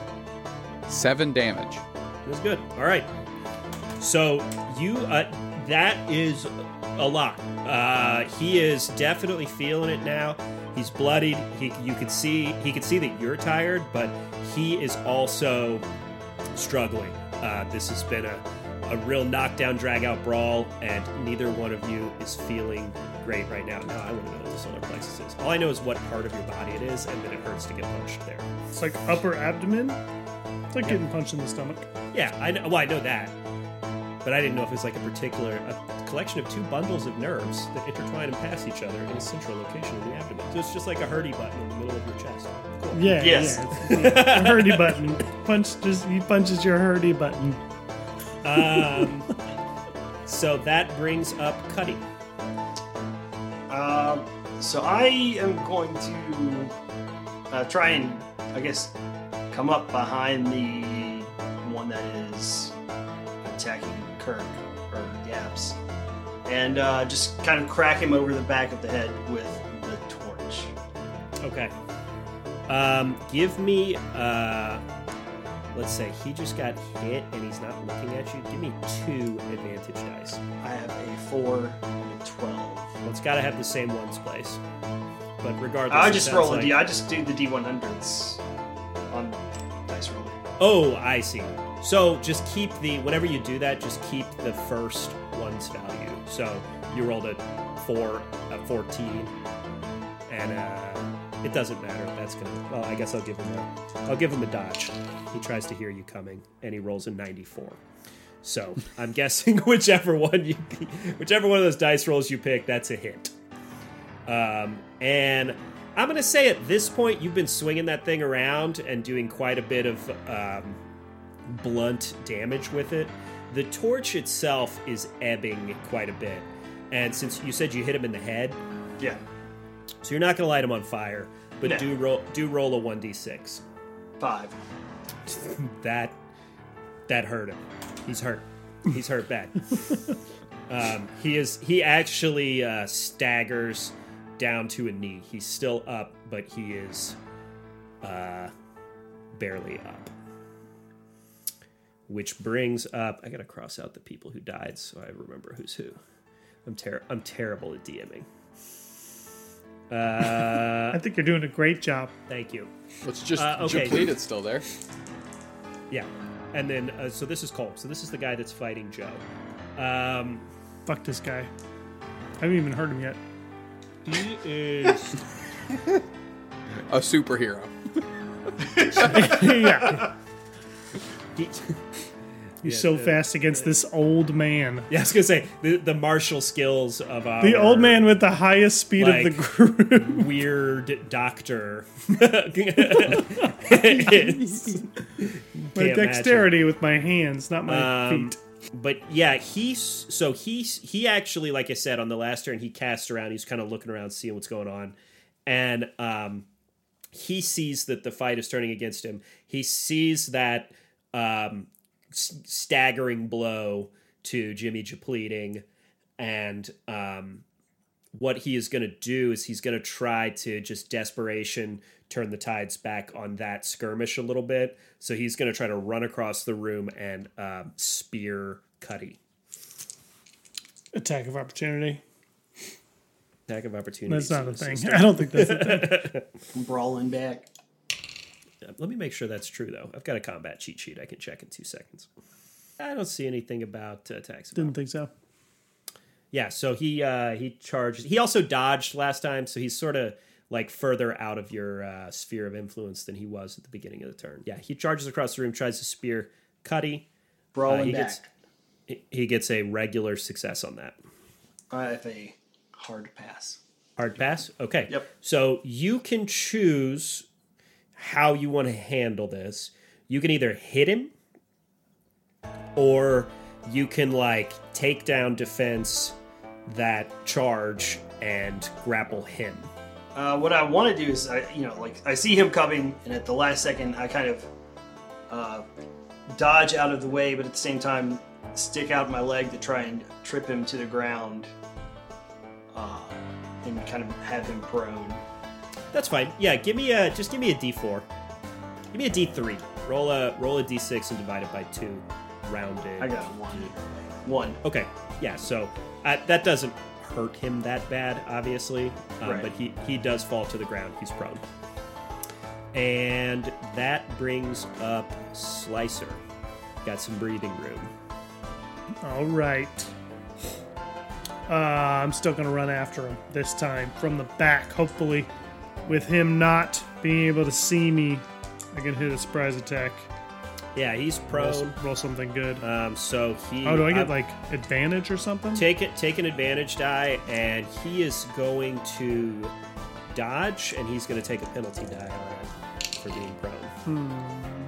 7 damage. That's good. All right. So you uh, that is a lot. Uh, he is definitely feeling it now. He's bloodied. He you could see he could see that you're tired, but he is also struggling. Uh, this has been a a real knockdown, drag out brawl, and neither one of you is feeling great right now. No, I wouldn't know what the solar plexus is. All I know is what part of your body it is, and that it hurts to get punched there. It's like upper abdomen. It's like getting punched in the stomach. Yeah, I know. Well, I know that, but I didn't know if it's like a particular a collection of two bundles of nerves that intertwine and pass each other in a central location in the abdomen. So it's just like a hurdy button in the middle of your chest. Cool. Yeah. Yes. Yeah. It's- it's a hurdy button. Punch just he punches your hurdy button. Um, so that brings up Cuddy. Um, so I am going to uh, try and, I guess, come up behind the one that is attacking Kirk or Yaps, and uh, just kind of crack him over the back of the head with the torch. Okay. Um, give me. Uh, let's say he just got hit and he's not looking at you. Give me two advantage dice. I have a four and a twelve. Well, it's got to have the same ones place. But regardless, I just roll a like- d. I just do the d100s on dice roller. Oh, I see. So just keep the whenever you do that, just keep the first one's value. So you rolled a four, a fourteen, and uh, it doesn't matter. That's gonna. Well, I guess I'll give him a. I'll give him a dodge. He tries to hear you coming, and he rolls a ninety-four. So I'm guessing whichever one you, whichever one of those dice rolls you pick, that's a hit. Um, and I'm going to say at this point, you've been swinging that thing around and doing quite a bit of um, blunt damage with it. The torch itself is ebbing quite a bit. And since you said you hit him in the head, Yeah, so you're not going to light him on fire, but No. do roll do roll a 1d6. five. That that hurt him. He's hurt. He's hurt bad. um, he is. He actually uh, staggers down to a knee. He's still up, but he is uh, barely up. Which brings up. I gotta cross out the people who died so I remember who's who. I'm ter- I'm terrible at DMing. Uh, I think you're doing a great job. thank you. Let's just Uh, okay. depleted still there. Yeah, and then uh, so this is Cole. So this is the guy that's fighting Joe. Um, Fuck this guy. I haven't even heard him yet. he is. A superhero. yeah. He, He's Yeah, so uh, fast against this old man. yeah, I was gonna say the, the martial skills of our The old man with the highest speed like- of the group. weird doctor. My dexterity with my hands, not my Um, feet. but yeah, he's so he's he actually, like I said, on the last turn, he casts around. He's kind of looking around, seeing what's going on, and um, he sees that the fight is turning against him. He sees that um, s- staggering blow to Jimmy Japleting, and um, what he is going to do is he's going to try to just desperation turn the tides back on that skirmish a little bit. So he's going to try to run across the room and um, spear Cuddy. Attack of opportunity. Attack of opportunity. That's not a So- so thing. start- I don't think that's a thing. I'm brawling back. Let me make sure that's true though. I've got a combat cheat sheet I can check in two seconds. I don't see anything about uh, attacks. Didn't think so. Yeah, so he uh, he charged. He also dodged last time, so he's sort of like further out of your uh, sphere of influence than he was at the beginning of the turn. Yeah, he charges across the room, tries to spear Cuddy. Brawling he back. gets- He- He gets a regular success on that. I have a hard pass. Hard pass. Okay. Yep. So you can choose how you want to handle this. You can either hit him, or you can like take down defense that charge and grapple him. Uh, what I want to do is, I, you know, like I see him coming, and at the last second, I kind of uh, dodge out of the way, but at the same time, stick out my leg to try and trip him to the ground, uh, and kind of have him prone. That's fine. Yeah, give me a just give me a D4. Give me a D3. Roll a roll a D6 and divide it by two. Rounded. I got one. One. Okay. Yeah. So uh, that doesn't hurt him that bad, obviously, um, Right. but he he does fall to the ground. He's prone. And that brings up Slicer. Got some breathing room. All right. Uh, I'm still going to run after him this time from the back. Hopefully, with him not being able to see me, I can hit a surprise attack. Yeah, he's Roll, prone. roll something good. Um, so he. Oh, do I get uh, like advantage or something? take it? Take an advantage die, and he is going to dodge, and he's going to take a penalty die on it for being prone.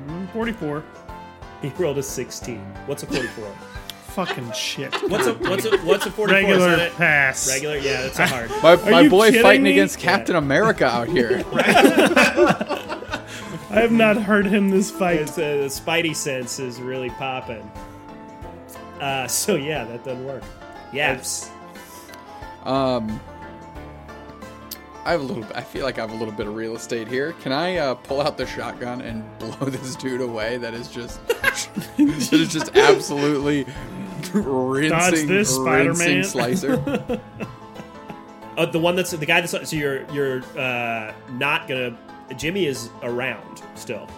Mm, 44. He rolled a 16. What's a 44? Fucking shit. What's a what's a what's a 44? Is that Regular pass. Regular? Yeah, that's a hard. My, my you boy kidding fighting me? against Captain America out here. I have not heard him this fight. It's, uh, the Spidey sense is really popping. Uh, so yeah, that doesn't work. Yes. Um, I have a little. I feel like I have a little bit of real estate here. Can I uh, pull out the shotgun and blow this dude away? That is just that is just absolutely rinsing, this, rinsing Spider-Man. slicer. Oh, the one that's the guy that's so you're you're uh, not gonna. Jimmy is around still.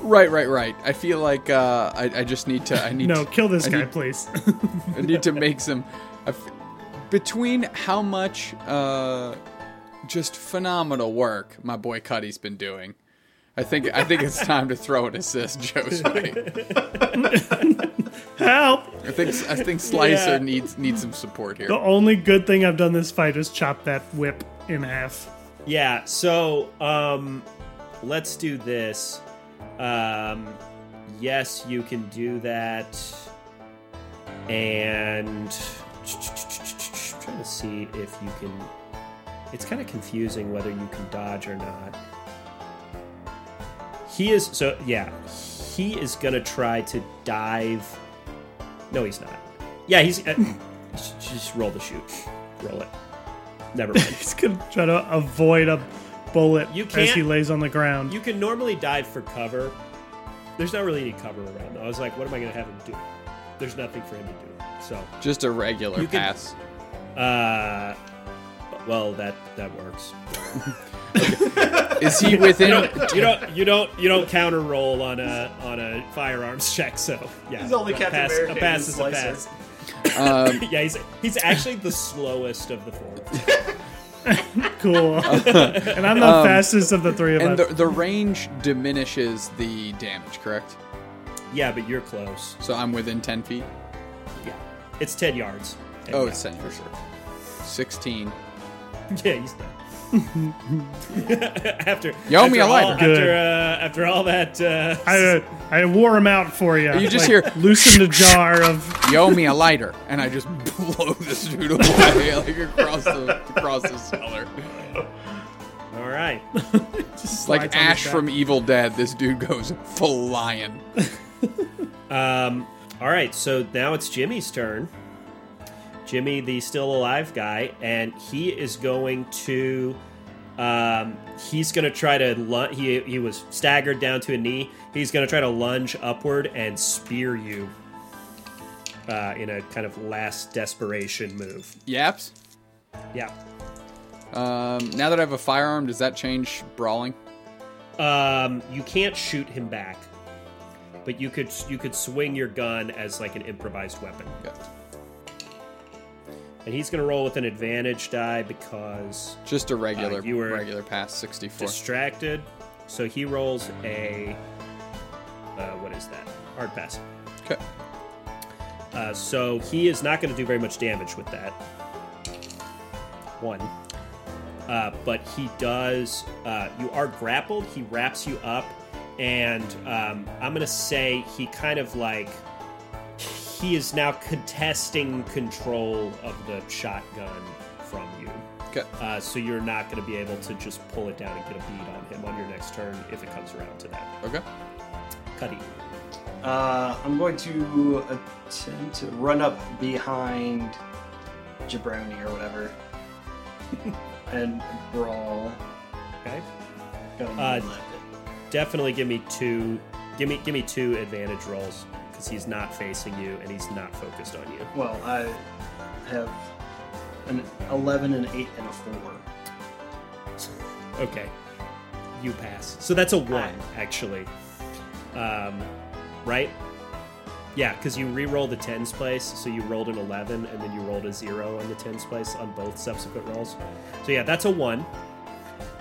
right, right, right. I feel like uh, I, I just need to. I need No, to, kill this I guy, need- please. I need to make some. I f- between how much uh, just phenomenal work my boy Cuddy's been doing, I think I think it's time to throw an assist Joe's way. Help! I think I think Slicer Yeah. needs needs some support here. The only good thing I've done this fight is chop that whip in half. Yeah. So um, let's do this. Um, yes, you can do that. And trying to see if you can. It's kind of confusing whether you can dodge or not. He is so yeah. He is gonna try to dive. No, he's not. Yeah, he's. Uh, just- just roll the shoot. Roll it. Never mind. He's gonna try to avoid a bullet You as can't- he lays on the ground. You can normally dive for cover. There's not really any cover around. I was like, what am I going to have him do? There's nothing for him to do. So, Just a regular You can- pass. uh, well, that that works. Is he You within? don't, you don't, you don't, you don't counter roll on a on a firearms check. So, yeah, He's only a Captain pass, America a pass and is a pass. Um, Yeah, he's he's actually the slowest of the four. Cool. and I'm the Um, fastest of the three of and us. the, the range diminishes the damage, correct? Yeah, but you're close. So I'm within ten feet. Yeah, it's ten yards. And Oh, yeah. it's ten for sure. Sixteen. Yeah, he's dead. after You owe after me a all, lighter. After, uh, after all that, uh, I, uh, I wore him out for you. You just Like, hear- loosen the jar of. You owe me a lighter, and I just blow this dude away like across the across the cellar. all right. Just Like slides on his Ash from Evil Dead, this dude goes flying. Um, all right. So now it's Jimmy's turn. Jimmy, the still alive guy, and he is going to. Um, he's going to try to. Lu- he he was staggered down to a knee. He's going to try to lunge upward and spear you. Uh, in a kind of last desperation move. Yaps. Yeah. Um, now that I have a firearm, does that change brawling? Um, you can't shoot him back, but you could you could swing your gun as like an improvised weapon. Yeah. And he's gonna roll with an advantage die because Just a regular, Uh, you were regular pass, sixty-four. distracted. So he rolls a uh, what is that? Hard pass. Okay. Uh, so he is not going to do very much damage with that. One. Uh, but he does. Uh, you are grappled. He wraps you up, and um, I'm going to say he kind of like. He is now contesting control of the shotgun from you. Okay. Uh, so you're not going to be able to just pull it down and get a bead on him on your next turn if it comes around to that. Okay. Cuddy. Uh, I'm going to attempt to run up behind Jabroni or whatever and brawl. Okay. Uh, definitely give me two give me give me two advantage rolls because he's not facing you and he's not focused on you Well, I have an 11, an 8, and a 4. okay you pass so that's a one actually um right Yeah, because you re-roll the tens place, so you rolled an eleven, and then you rolled a zero on the tens place on both subsequent rolls. So yeah, that's a one.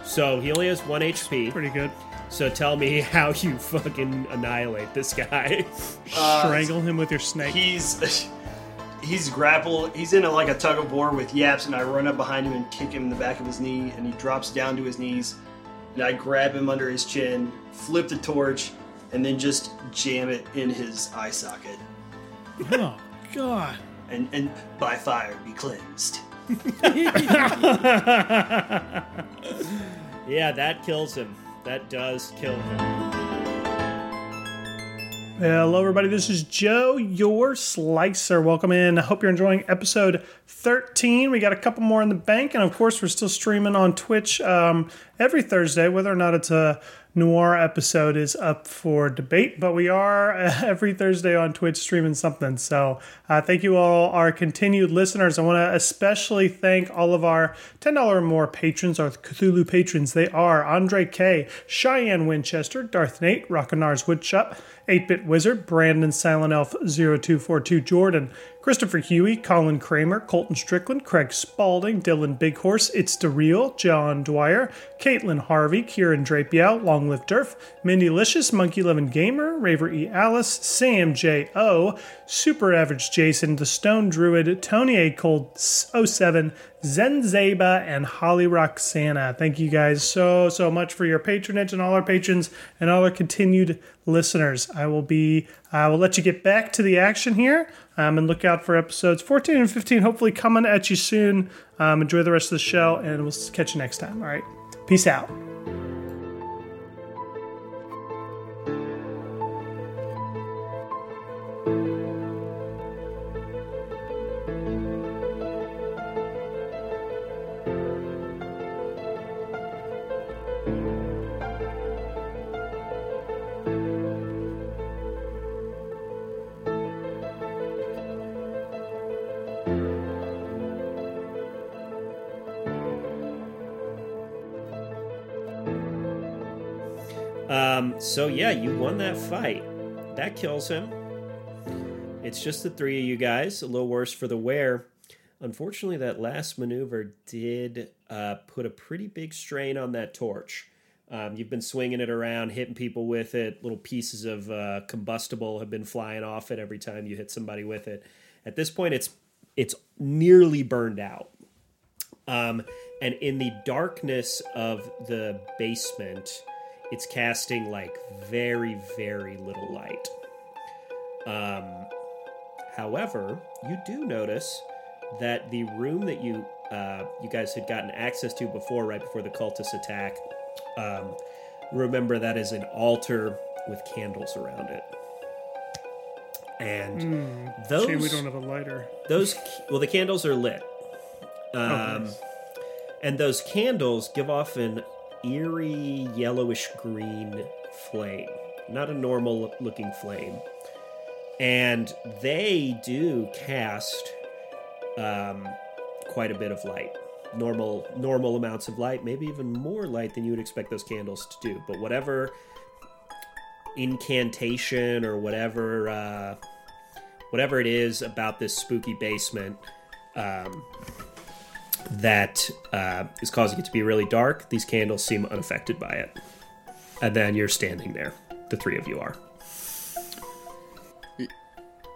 So he only has one HP. Pretty good. So tell me how you fucking annihilate this guy. Uh, Strangle him with your snake. He's he's grappled. He's in a, like a tug of war with Yaps, and I run up behind him and kick him in the back of his knee, and he drops down to his knees. And I grab him under his chin, flip the torch, and then just jam it in his eye socket. oh God. And and by fire be cleansed. yeah, that kills him. That does kill him. Hello, everybody. This is Joe, your slicer. Welcome in. I hope you're enjoying episode 13. We got a couple more in the bank, and of course, we're still streaming on Twitch um, every Thursday, whether or not it's a noir episode is up for debate, but we are every Thursday on Twitch streaming something. So uh, thank you all, our continued listeners. I want to especially thank all of our $10 or more patrons, our Cthulhu patrons. They are Andre K, Cheyenne Winchester, Darth Nate, Rockinar's Woodshop, 8 Bit Wizard, Brandon Silent Elf 0242 Jordan, Christopher Huey, Colin Kramer, Colton Strickland, Craig Spalding, Dylan Bighorse, It's the Real, John Dwyer, Caitlin Harvey, Kieran Drapiau, Long Live Durf, Mindy Licious, Monkey Loving Gamer, Raver E. Alice, Sam J. O., Super Average Jason, The Stone Druid, Tony A. Cold 07, Zen Zaba, and Holly Roxana. Thank you guys so, so much for your patronage and all our patrons and all our continued listeners. I will be, I will let you get back to the action here um, and look out for episodes 14 and 15, hopefully coming at you soon. Um, enjoy the rest of the show, and we'll catch you next time. All right. Peace out. So yeah, you won that fight. That kills him. It's just the three of you guys. A little worse for the wear. Unfortunately, that last maneuver did uh, put a pretty big strain on that torch. Um, you've been swinging it around, hitting people with it. Little pieces of uh, combustible have been flying off it every time you hit somebody with it. At this point, it's it's nearly burned out. Um, and in the darkness of the basement, it's casting like very very little light um, however you do notice that the room that you uh, you guys had gotten access to before right before the cultist attack um, remember that is an altar with candles around it and those Shame we don't have a lighter. those well the candles are lit um, Oh, nice. and those candles give off an eerie yellowish green flame not a normal looking flame. And they do cast um, quite a bit of light. Normal normal amounts of light maybe even more light than you would expect those candles to do. But whatever incantation or whatever uh, whatever it is about this spooky basement um, that uh, is causing it to be really dark. These candles seem unaffected by it. And then you're standing there. The three of you are.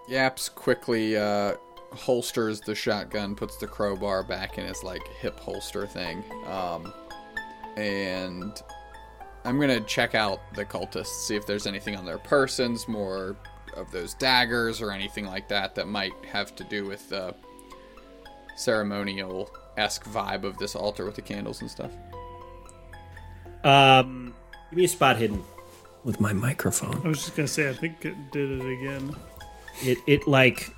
Yaps quickly uh, holsters the shotgun, puts the crowbar back in his like hip holster thing, um, and I'm gonna check out the cultists, see if there's anything on their persons, more of those daggers or anything like that that might have to do with the ceremonial esque vibe of this altar with the candles and stuff. Um, give me a spot hidden with my microphone. I was just gonna say, I think it did it again. It it like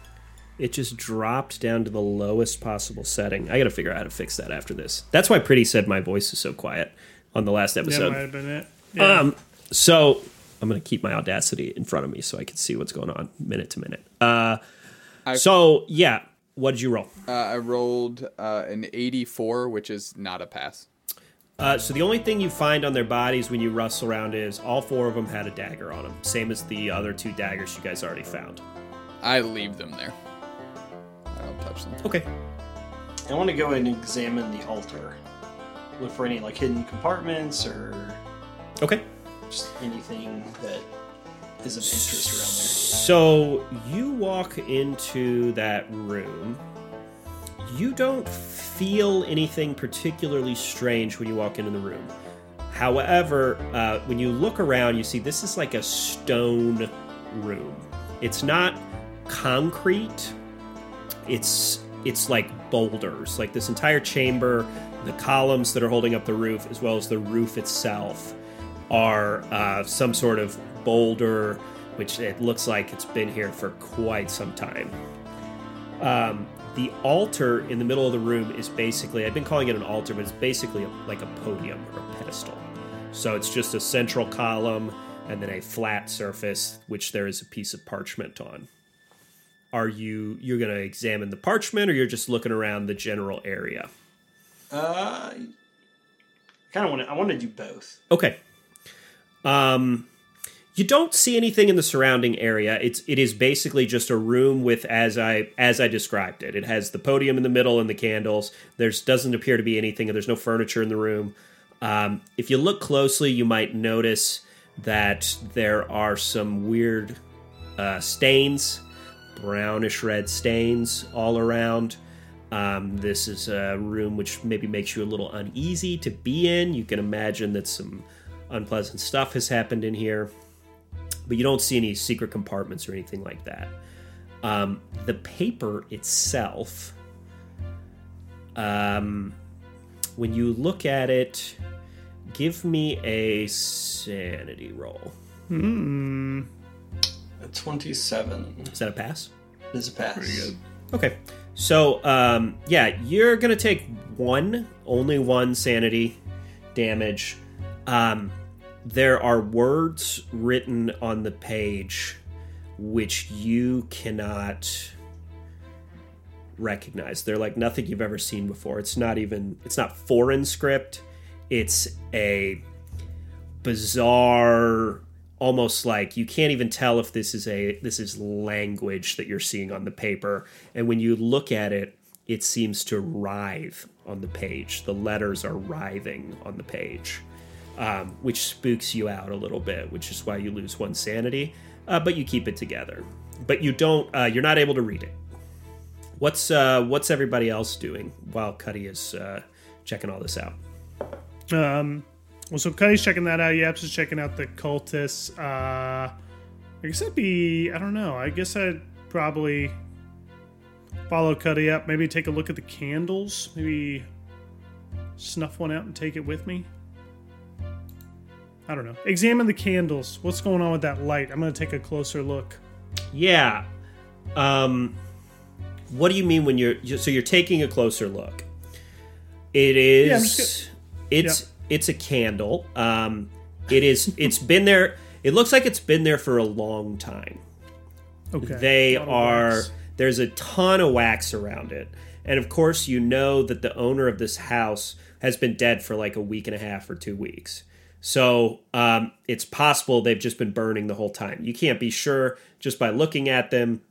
it just dropped down to the lowest possible setting. I got to figure out how to fix that after this. That's why Pretty said my voice is so quiet on the last That episode. might have been it. Yeah. Um, so I'm gonna keep my audacity in front of me so I can see what's going on minute to minute. Uh, so yeah, what did you roll? Uh, I rolled uh, an 84, which is not a pass. Uh, so the only thing you find on their bodies when you rustle around is all four of them had a dagger on them, same as the other two daggers you guys already found. I leave them there. I don't touch them. Okay. I want to go and examine the altar. Look for any like hidden compartments or Okay. just anything that is of interest around So you walk into that room. You don't feel anything particularly strange when you walk into the room. However, uh, when you look around, you see this is like a stone room. It's not concrete. It's it's like boulders. Like this entire chamber, the columns that are holding up the roof, as well as the roof itself, are uh, some sort of boulder, which it looks like it's been here for quite some time. Um, the altar in the middle of the room is basically, I've been calling it an altar, but it's basically like a podium or a pedestal. So it's just a central column and then a flat surface, which there is a piece of parchment on. Are you you're going to examine the parchment, or you're just looking around the general area? Uh, kind of want to. I want to do both. Okay. Um, you don't see anything in the surrounding area. It's it is basically just a room with as I as I described it. It has the podium in the middle and the candles. There's doesn't appear to be anything. There's no furniture in the room. Um, if you look closely, you might notice that there are some weird uh, stains, brownish red stains all around. Um, this is a room which maybe makes you a little uneasy to be in. You can imagine that some unpleasant stuff has happened in here, but you don't see any secret compartments or anything like that. Um, the paper itself, um, when you look at it, give me a sanity roll. Hmm. A twenty-seven Is that a pass? is a pass. Okay. So, um, yeah, you're going to take one, only one sanity damage. Um, there are words written on the page which you cannot recognize. They're like nothing you've ever seen before. It's not even, it's not foreign script. It's a bizarre almost like you can't even tell if this is a this is language that you're seeing on the paper and when you look at it it seems to writhe on the page the letters are writhing on the page um, which spooks you out a little bit which is why you lose one sanity uh, but you keep it together but you don't uh, you're not able to read it what's uh, what's everybody else doing while cuddy is uh, checking all this out Um, well, so Cuddy's checking that out. Yaps is checking out the cultists. Uh, I guess I'd be, I don't know. I guess I'd probably follow Cuddy up. Maybe take a look at the candles. Maybe snuff one out and take it with me. I don't know. Examine the candles. What's going on with that light? I'm going to take a closer look. Yeah. Um, what do you mean when you're so you're taking a closer look? It is. Just it's it's a candle. Um, it is. It's been there. It looks like it's been there for a long time. Okay. They A lot of are. wax. There's a ton of wax around it, and of course, you know that the owner of this house has been dead for like a week and a half or two weeks. So um, it's possible they've just been burning the whole time. You can't be sure just by looking at them,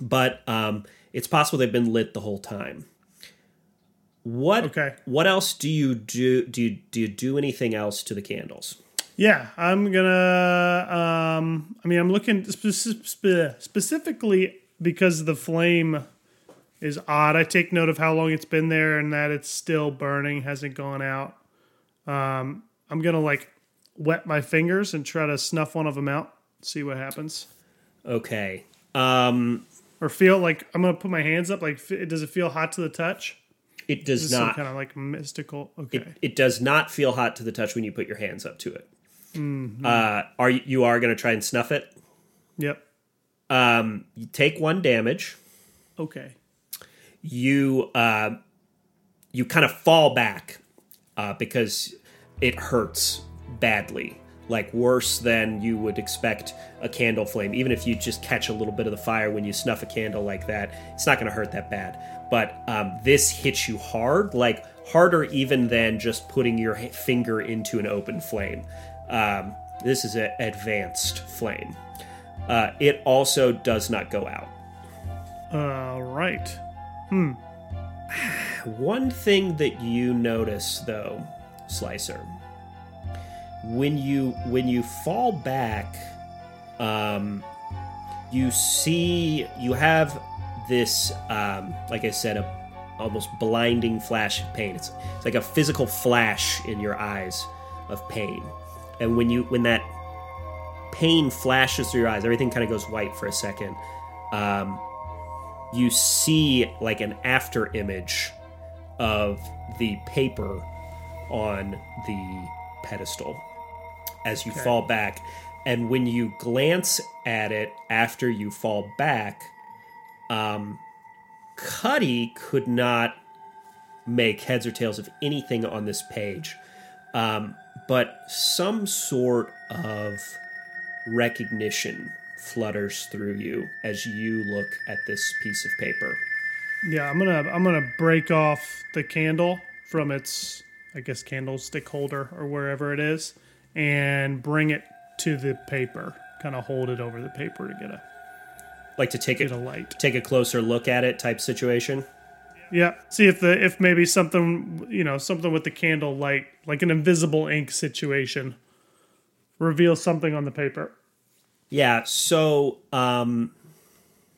but um, it's possible they've been lit the whole time. What Okay. What else do you do? Do you do you do anything else to the candles? Yeah, I'm gonna. Um, I mean, I'm looking speci- spe- specifically because the flame is odd. I take note of how long it's been there and that it's still burning, hasn't gone out. Um, I'm gonna like wet my fingers and try to snuff one of them out, see what happens, Okay. Um, or feel like I'm gonna put my hands up. Like, does it feel hot to the touch? it does not. kind of like mystical? Okay. It, it does not feel hot to the touch when you put your hands up to it. Mm-hmm. Uh, are you, you are going to try and snuff it? yep. Um, you take one damage. Okay. You uh, you kind of fall back uh, because it hurts badly, like worse than you would expect a candle flame. Even if you just catch a little bit of the fire when you snuff a candle like that, it's not going to hurt that bad. But um, this hits you hard, like harder even than just putting your finger into an open flame. Um, this is an advanced flame. Uh, it also does not go out. All right. One thing that you notice though, Slicer, when you when you fall back, um, you see you have this um, like I said, a almost blinding flash of pain. It's, it's like a physical flash in your eyes of pain, and when you when that pain flashes through your eyes, everything kind of goes white for a second. Um, you see like an after image of the paper on the pedestal as you fall back. And when you glance at it after you fall back, um, Cuddy could not make heads or tails of anything on this page, um, but some sort of recognition flutters through you as you look at this piece of paper. Yeah, I'm gonna I'm gonna break off the candle from its I guess candlestick holder or wherever it is, and bring it to the paper. Kind of hold it over the paper to get a Like to take a a light. take a closer look at it type situation. Yeah, see if the if maybe something you know something with the candle light, like an invisible ink situation, reveals something on the paper. Yeah, so um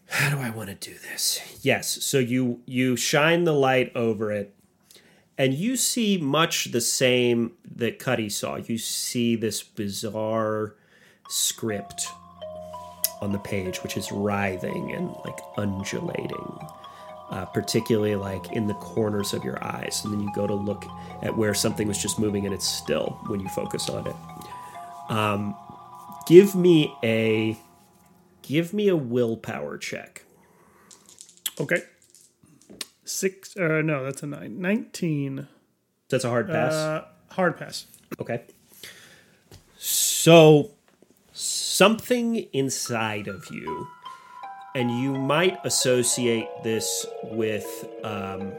how do I want to do this? Yes, so you you shine the light over it and you see much the same that Cuddy saw. You see this bizarre script on the page which is writhing and like undulating. Uh, particularly like in the corners of your eyes, and then you go to look at where something was just moving and it's still when you focus on it give me a give me a willpower check Okay. Six. Uh, no, that's a nine. Nineteen. that's a hard pass Uh, hard pass. okay so something inside of you and you might associate this with um,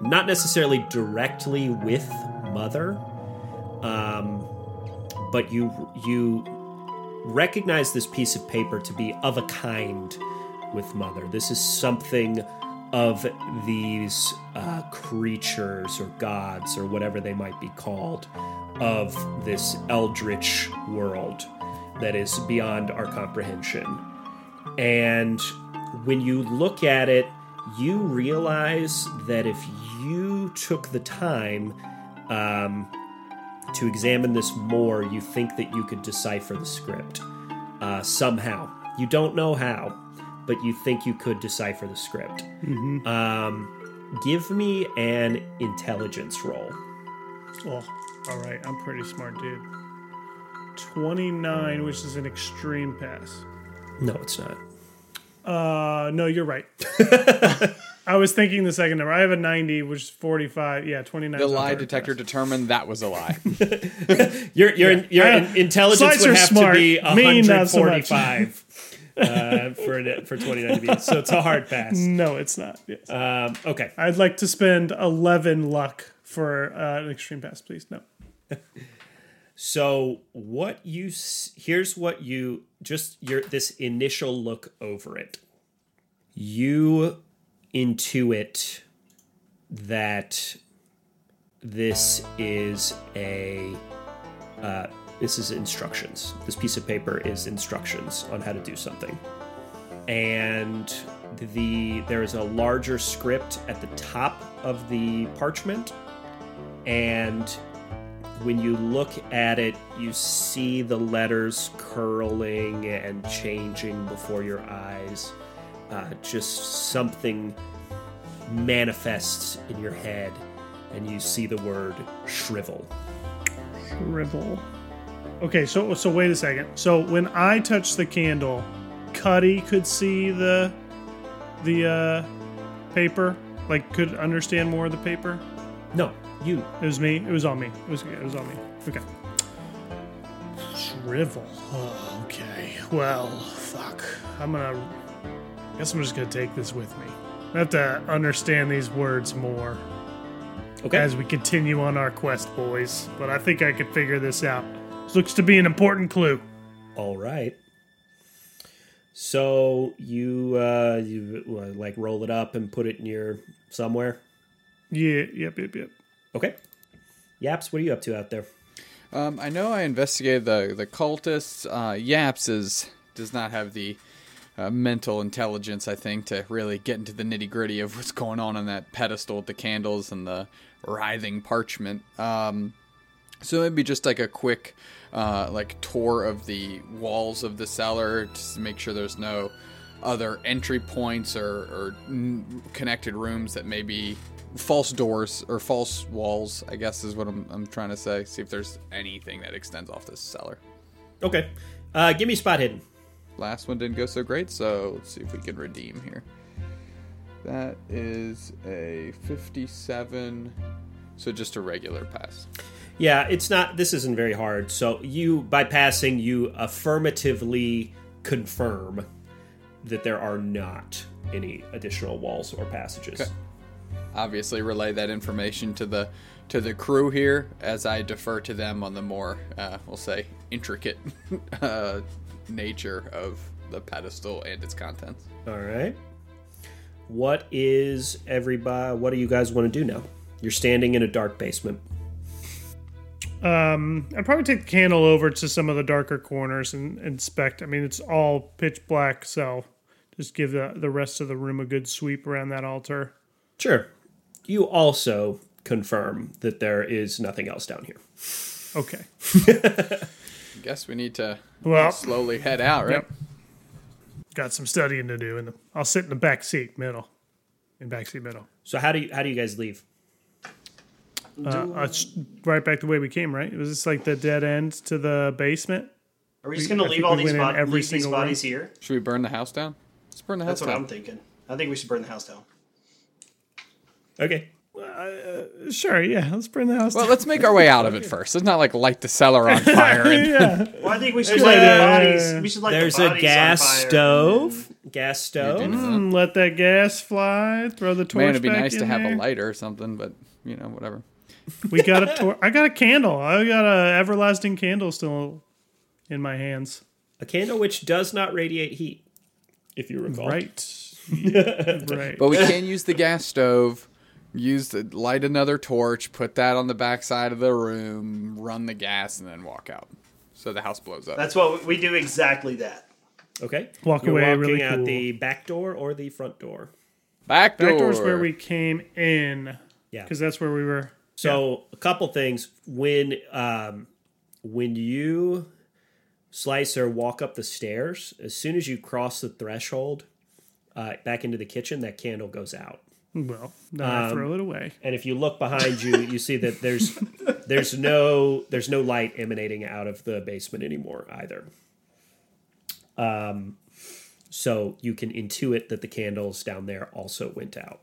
not necessarily directly with mother um, but you you recognize this piece of paper to be of a kind with mother this is something of these uh, creatures or gods or whatever they might be called of this eldritch world that is beyond our comprehension and when you look at it, you realize that if you took the time um, to examine this more, you think that you could decipher the script uh, somehow. You don't know how, but you think you could decipher the script. Um, give me an intelligence roll. Oh, all right. I'm pretty smart, dude. Twenty-nine, which is an extreme pass. No, it's not. Uh, no, you're right. I was thinking the second number. I have a 90, which is 45. Yeah, 29. The lie detector pass. determined that was a lie. Your your your I- intelligence would have smart, to be me not so much. 145 uh, for it, for 29 to be. So it's a hard pass. No, it's not. Yes. Um, okay. I'd like to spend 11 luck for uh, an extreme pass, please. No. So what you here's what you just your this initial look over it. You intuit that this is a uh, this is instructions. This piece of paper is instructions on how to do something. And the there is a larger script at the top of the parchment and when you look at it, you see the letters curling and changing before your eyes. Uh, just something manifests in your head, and you see the word shrivel. Shrivel. Okay, so so wait a second. So when I touched the candle, Cuddy could see the the uh, paper, like could understand more of the paper. No, you. It was me. It was on me. It was it was on me. Okay. Shrivel. Oh, okay. Well, fuck. I'm gonna. I guess I'm just gonna take this with me. I have to understand these words more Okay. as we continue on our quest, boys. But I think I could figure this out. This looks to be an important clue. All right. So you uh, you uh, like roll it up and put it in your somewhere. Yeah, yep, yep, yep. Okay. Yaps, what are you up to out there? Um, I know I investigated the the cultists. Uh, Yaps is does not have the uh, mental intelligence, I think, to really get into the nitty gritty of what's going on on that pedestal with the candles and the writhing parchment. Um, so maybe just like a quick, uh, like tour of the walls of the cellar, to make sure there's no other entry points or, or n- connected rooms that may be false doors or false walls. I guess is what I'm, I'm trying to say. See if there's anything that extends off this cellar. Okay. Uh, give me spot hidden. Last one didn't go so great, so let's see if we can redeem here. That is a 57. So just a regular pass. Yeah, it's not. This isn't very hard. So you, by passing, you affirmatively confirm that there are not any additional walls or passages. Okay. Obviously, relay that information to the to the crew here as I defer to them on the more, uh, we'll say, intricate uh, nature of the pedestal and its contents. All right. What is everybody? What do you guys want to do now? You're standing in a dark basement. Um, I'd probably take the candle over to some of the darker corners and inspect. I mean, it's all pitch black, so just give the the rest of the room a good sweep around that altar. Sure. You also confirm that there is nothing else down here. Okay. Guess we need to Well- slowly head out, right? Yep. Got some studying to do, and I'll sit in the back seat, middle, in back seat middle. So how do you how do you guys leave? Uh, uh, right back the way we came. Right? It was just like the dead end to the basement. Are we just going to leave all these, bod- every leave these single bodies here? Should we burn the house down? Let's burn the house down. That's what. I'm thinking. I think we should burn the house down. Okay. Sure. Yeah. Let's burn the house. Well, down. let's make our way out of it first. It's not like light the cellar on fire. And, yeah. Well, I think we should There's light a- the bodies. We should light There's the a bodies gas on fire stove. Gas stove. Mm, let that gas fly. Throw the torch. man, it'd be back nice to in have a lighter or something, but you know, whatever. We got a tor- I got a candle. I got a everlasting candle still in my hands. A candle which does not radiate heat, if you recall. Right. right. But we can use the gas stove. Use the light another torch, put that on the back side of the room, run the gas, and then walk out. So the house blows up. That's what we do. Exactly that. Okay. Walk You're away walking really out cool. the back door or the front door. back door. Back door's where we came in. Yeah. Because that's where we were. So a couple things when um, when you Slicer walk up the stairs, as soon as you cross the threshold uh, back into the kitchen, that candle goes out. Well, then Um, I throw it away. And if you look behind you, you see that there's there's no there's no light emanating out of the basement anymore either. Um, so you can intuit that the candles down there also went out.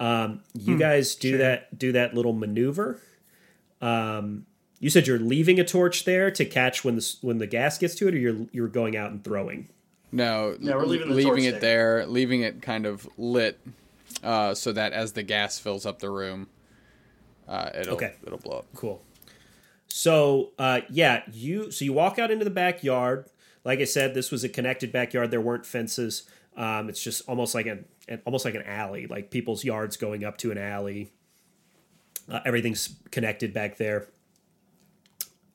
Um, you guys do that do that little maneuver. Um, you said you're leaving a torch there to catch when the when the gas gets to it, or you're you're going out and throwing. No, No, we're leaving the leaving torch it there, leaving it kind of lit, uh, so that as the gas fills up the room, uh, it'll Okay. it'll blow up. Cool. So, uh, yeah, you so you walk out into the backyard. Like I said, this was a connected backyard. There weren't fences. Um, it's just almost like an, an almost like an alley, like people's yards going up to an alley. Uh, everything's connected back there.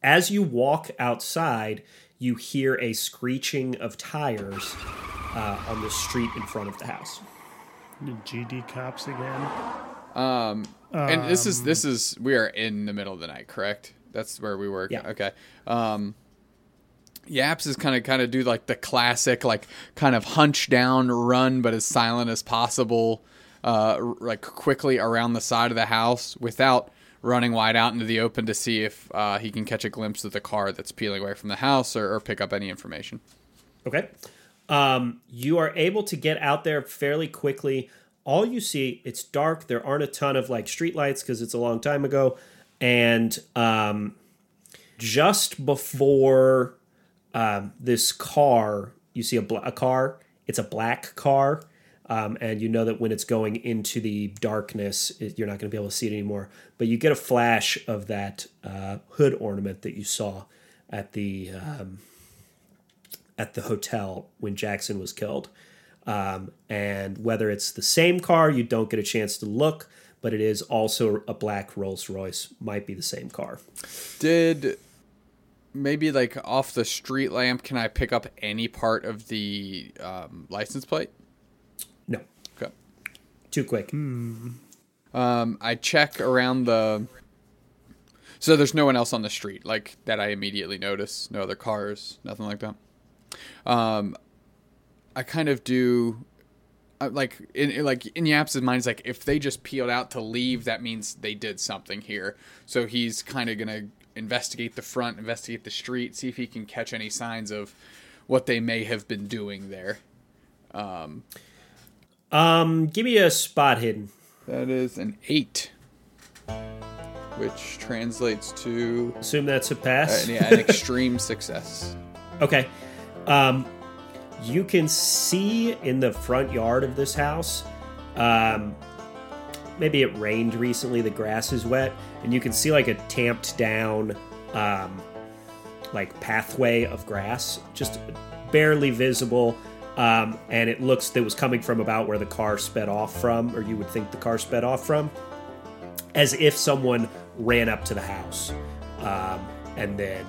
As you walk outside, you hear a screeching of tires uh, on the street in front of the house. The GD cops again. Um, and this is this is we are in the middle of the night, correct? That's where we were. Yeah. Okay. Um, Yaps is kind of kind of do like the classic like kind of hunch down run, but as silent as possible, uh, like quickly around the side of the house without running wide out into the open to see if uh, he can catch a glimpse of the car that's peeling away from the house or, or pick up any information. Okay. Um, you are able to get out there fairly quickly. All you see, it's dark. There aren't a ton of like street lights because it's a long time ago. And um, just before um, this car, you see a, bla- a car. It's a black car. Um, and you know that when it's going into the darkness, it, you're not going to be able to see it anymore. But you get a flash of that uh, hood ornament that you saw at the um, at the hotel when Jackson was killed. Um, and whether it's the same car, you don't get a chance to look, but it is also a black Rolls Royce. Might be the same car. Did maybe like off the street lamp? Can I pick up any part of the um, license plate? No, Okay. too quick. Um, I check around the. So there's no one else on the street like that. I immediately notice no other cars, nothing like that. Um, I kind of do. uh, Like in in- like in Yap's mind, it's like if they just peeled out to leave, that means they did something here. So he's kind of gonna investigate the front, investigate the street, see if he can catch any signs of what they may have been doing there. Um, give me a spot hidden. That is an eight, which translates to Assume that's a uh, pass. yeah, an extreme success. Okay. Um, you can see in the front yard of this house. Um, maybe it rained recently. The grass is wet, and you can see like a tamped down, um, like pathway of grass, just barely visible. Um, and it looks that was coming from about where the car sped off from, or you would think the car sped off from, as if someone ran up to the house um, and then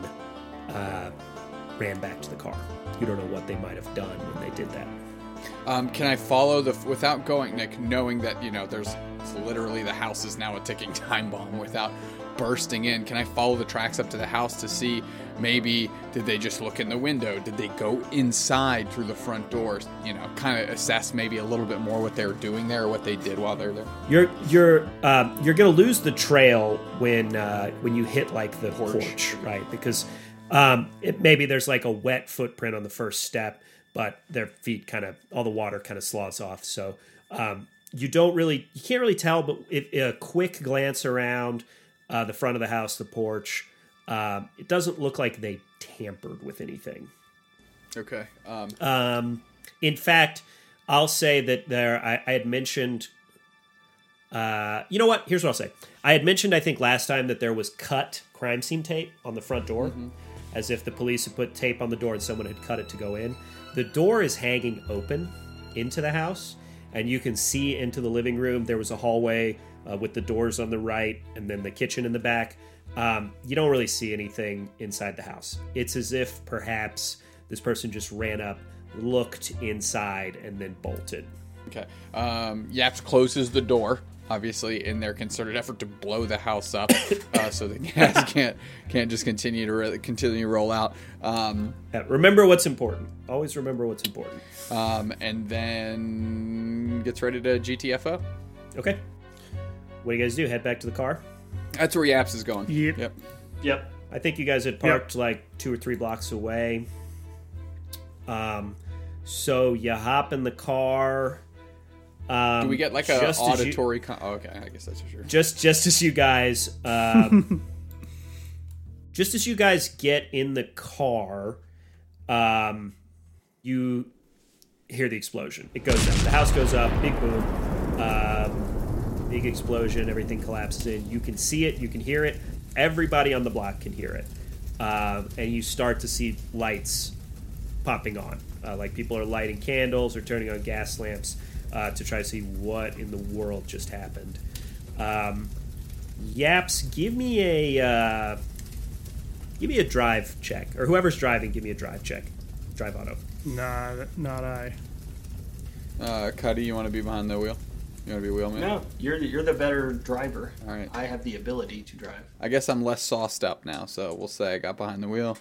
uh, ran back to the car. You don't know what they might have done when they did that. Um, can I follow the without going, Nick, knowing that you know there's literally the house is now a ticking time bomb without bursting in? Can I follow the tracks up to the house to see maybe did they just look in the window? Did they go inside through the front door? You know, kind of assess maybe a little bit more what they were doing there or what they did while they're there. You're you're um, you're gonna lose the trail when uh, when you hit like the porch, Porch. right? Because um, it, maybe there's like a wet footprint on the first step, but their feet kind of all the water kind of sloughs off. So um, you don't really you can't really tell, but if a quick glance around uh, the front of the house, the porch, um, it doesn't look like they tampered with anything. Okay. Um, Um, in fact, I'll say that there. I, I had mentioned. Uh, you know what? Here's what I'll say. I had mentioned, I think, last time that there was cut crime scene tape on the front door, as if the police had put tape on the door and someone had cut it to go in. The door is hanging open into the house, and you can see into the living room. There was a hallway uh, with the doors on the right, and then the kitchen in the back. Um, you don't really see anything inside the house. It's as if perhaps this person just ran up, looked inside, and then bolted. Okay. Um, Yaps closes the door, obviously, in their concerted effort to blow the house up, uh, so the gas can't can't just continue to re- continue to roll out. Um, Yeah, remember what's important. Always remember what's important. um, and then gets ready to GTFO. Okay. What do you guys do? Head back to the car? That's where Yaps is going. Yep. Yep. Yep. I think you guys had parked like two or three blocks away. Um, so you hop in the car. Um, Do we get like a just you- auditory? Con- oh, okay, I guess that's for sure. just just as you guys um, just as you guys get in the car um, you hear the explosion it goes up the house goes up big boom um, big explosion everything collapses in you can see it you can hear it everybody on the block can hear it um, and you start to see lights popping on. Uh, like people are lighting candles or turning on gas lamps uh, to try to see what in the world just happened. Um, Yaps, give me a uh, give me a drive check, or whoever's driving, give me a drive check. Drive auto. Nah, not I. Uh, Cuddy, you want to be behind the wheel? You want to be a wheelman? No, you're the, you're the better driver. All right. I have the ability to drive. I guess I'm less sauced up now, so we'll say I got behind the wheel.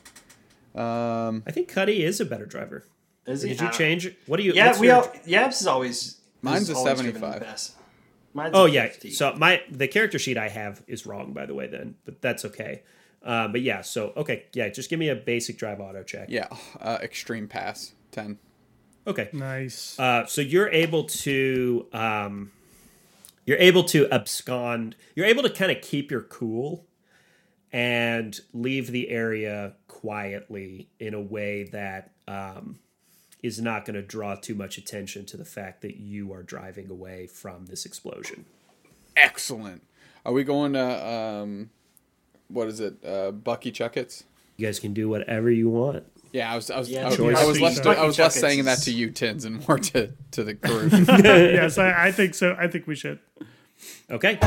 Um, I think Cuddy is a better driver. Is he? Did you change? it? What do you? Yeah, we your- all, Yaps is always. Mine's a always driven the 75. best. Mine's Oh a yeah. 50. So my the character sheet I have is wrong, by the way. Then, but that's okay. Uh, but yeah. So okay. Yeah. Just give me a basic drive auto check. yeah, uh, extreme pass, ten. Okay. Nice. Uh, so you're able to um, you're able to abscond. You're able to kind of keep your cool and leave the area quietly in a way that um, is not going to draw too much attention to the fact that you are driving away from this explosion. Excellent. Are we going to um, what is it? Uh, Bucky Chuckets? You guys can do whatever you want. Yeah, I was I was Yeah, I, was- I was less Chucky I was less saying that to you Tens and more to to the group. yes, I, I think so. I think we should. Okay.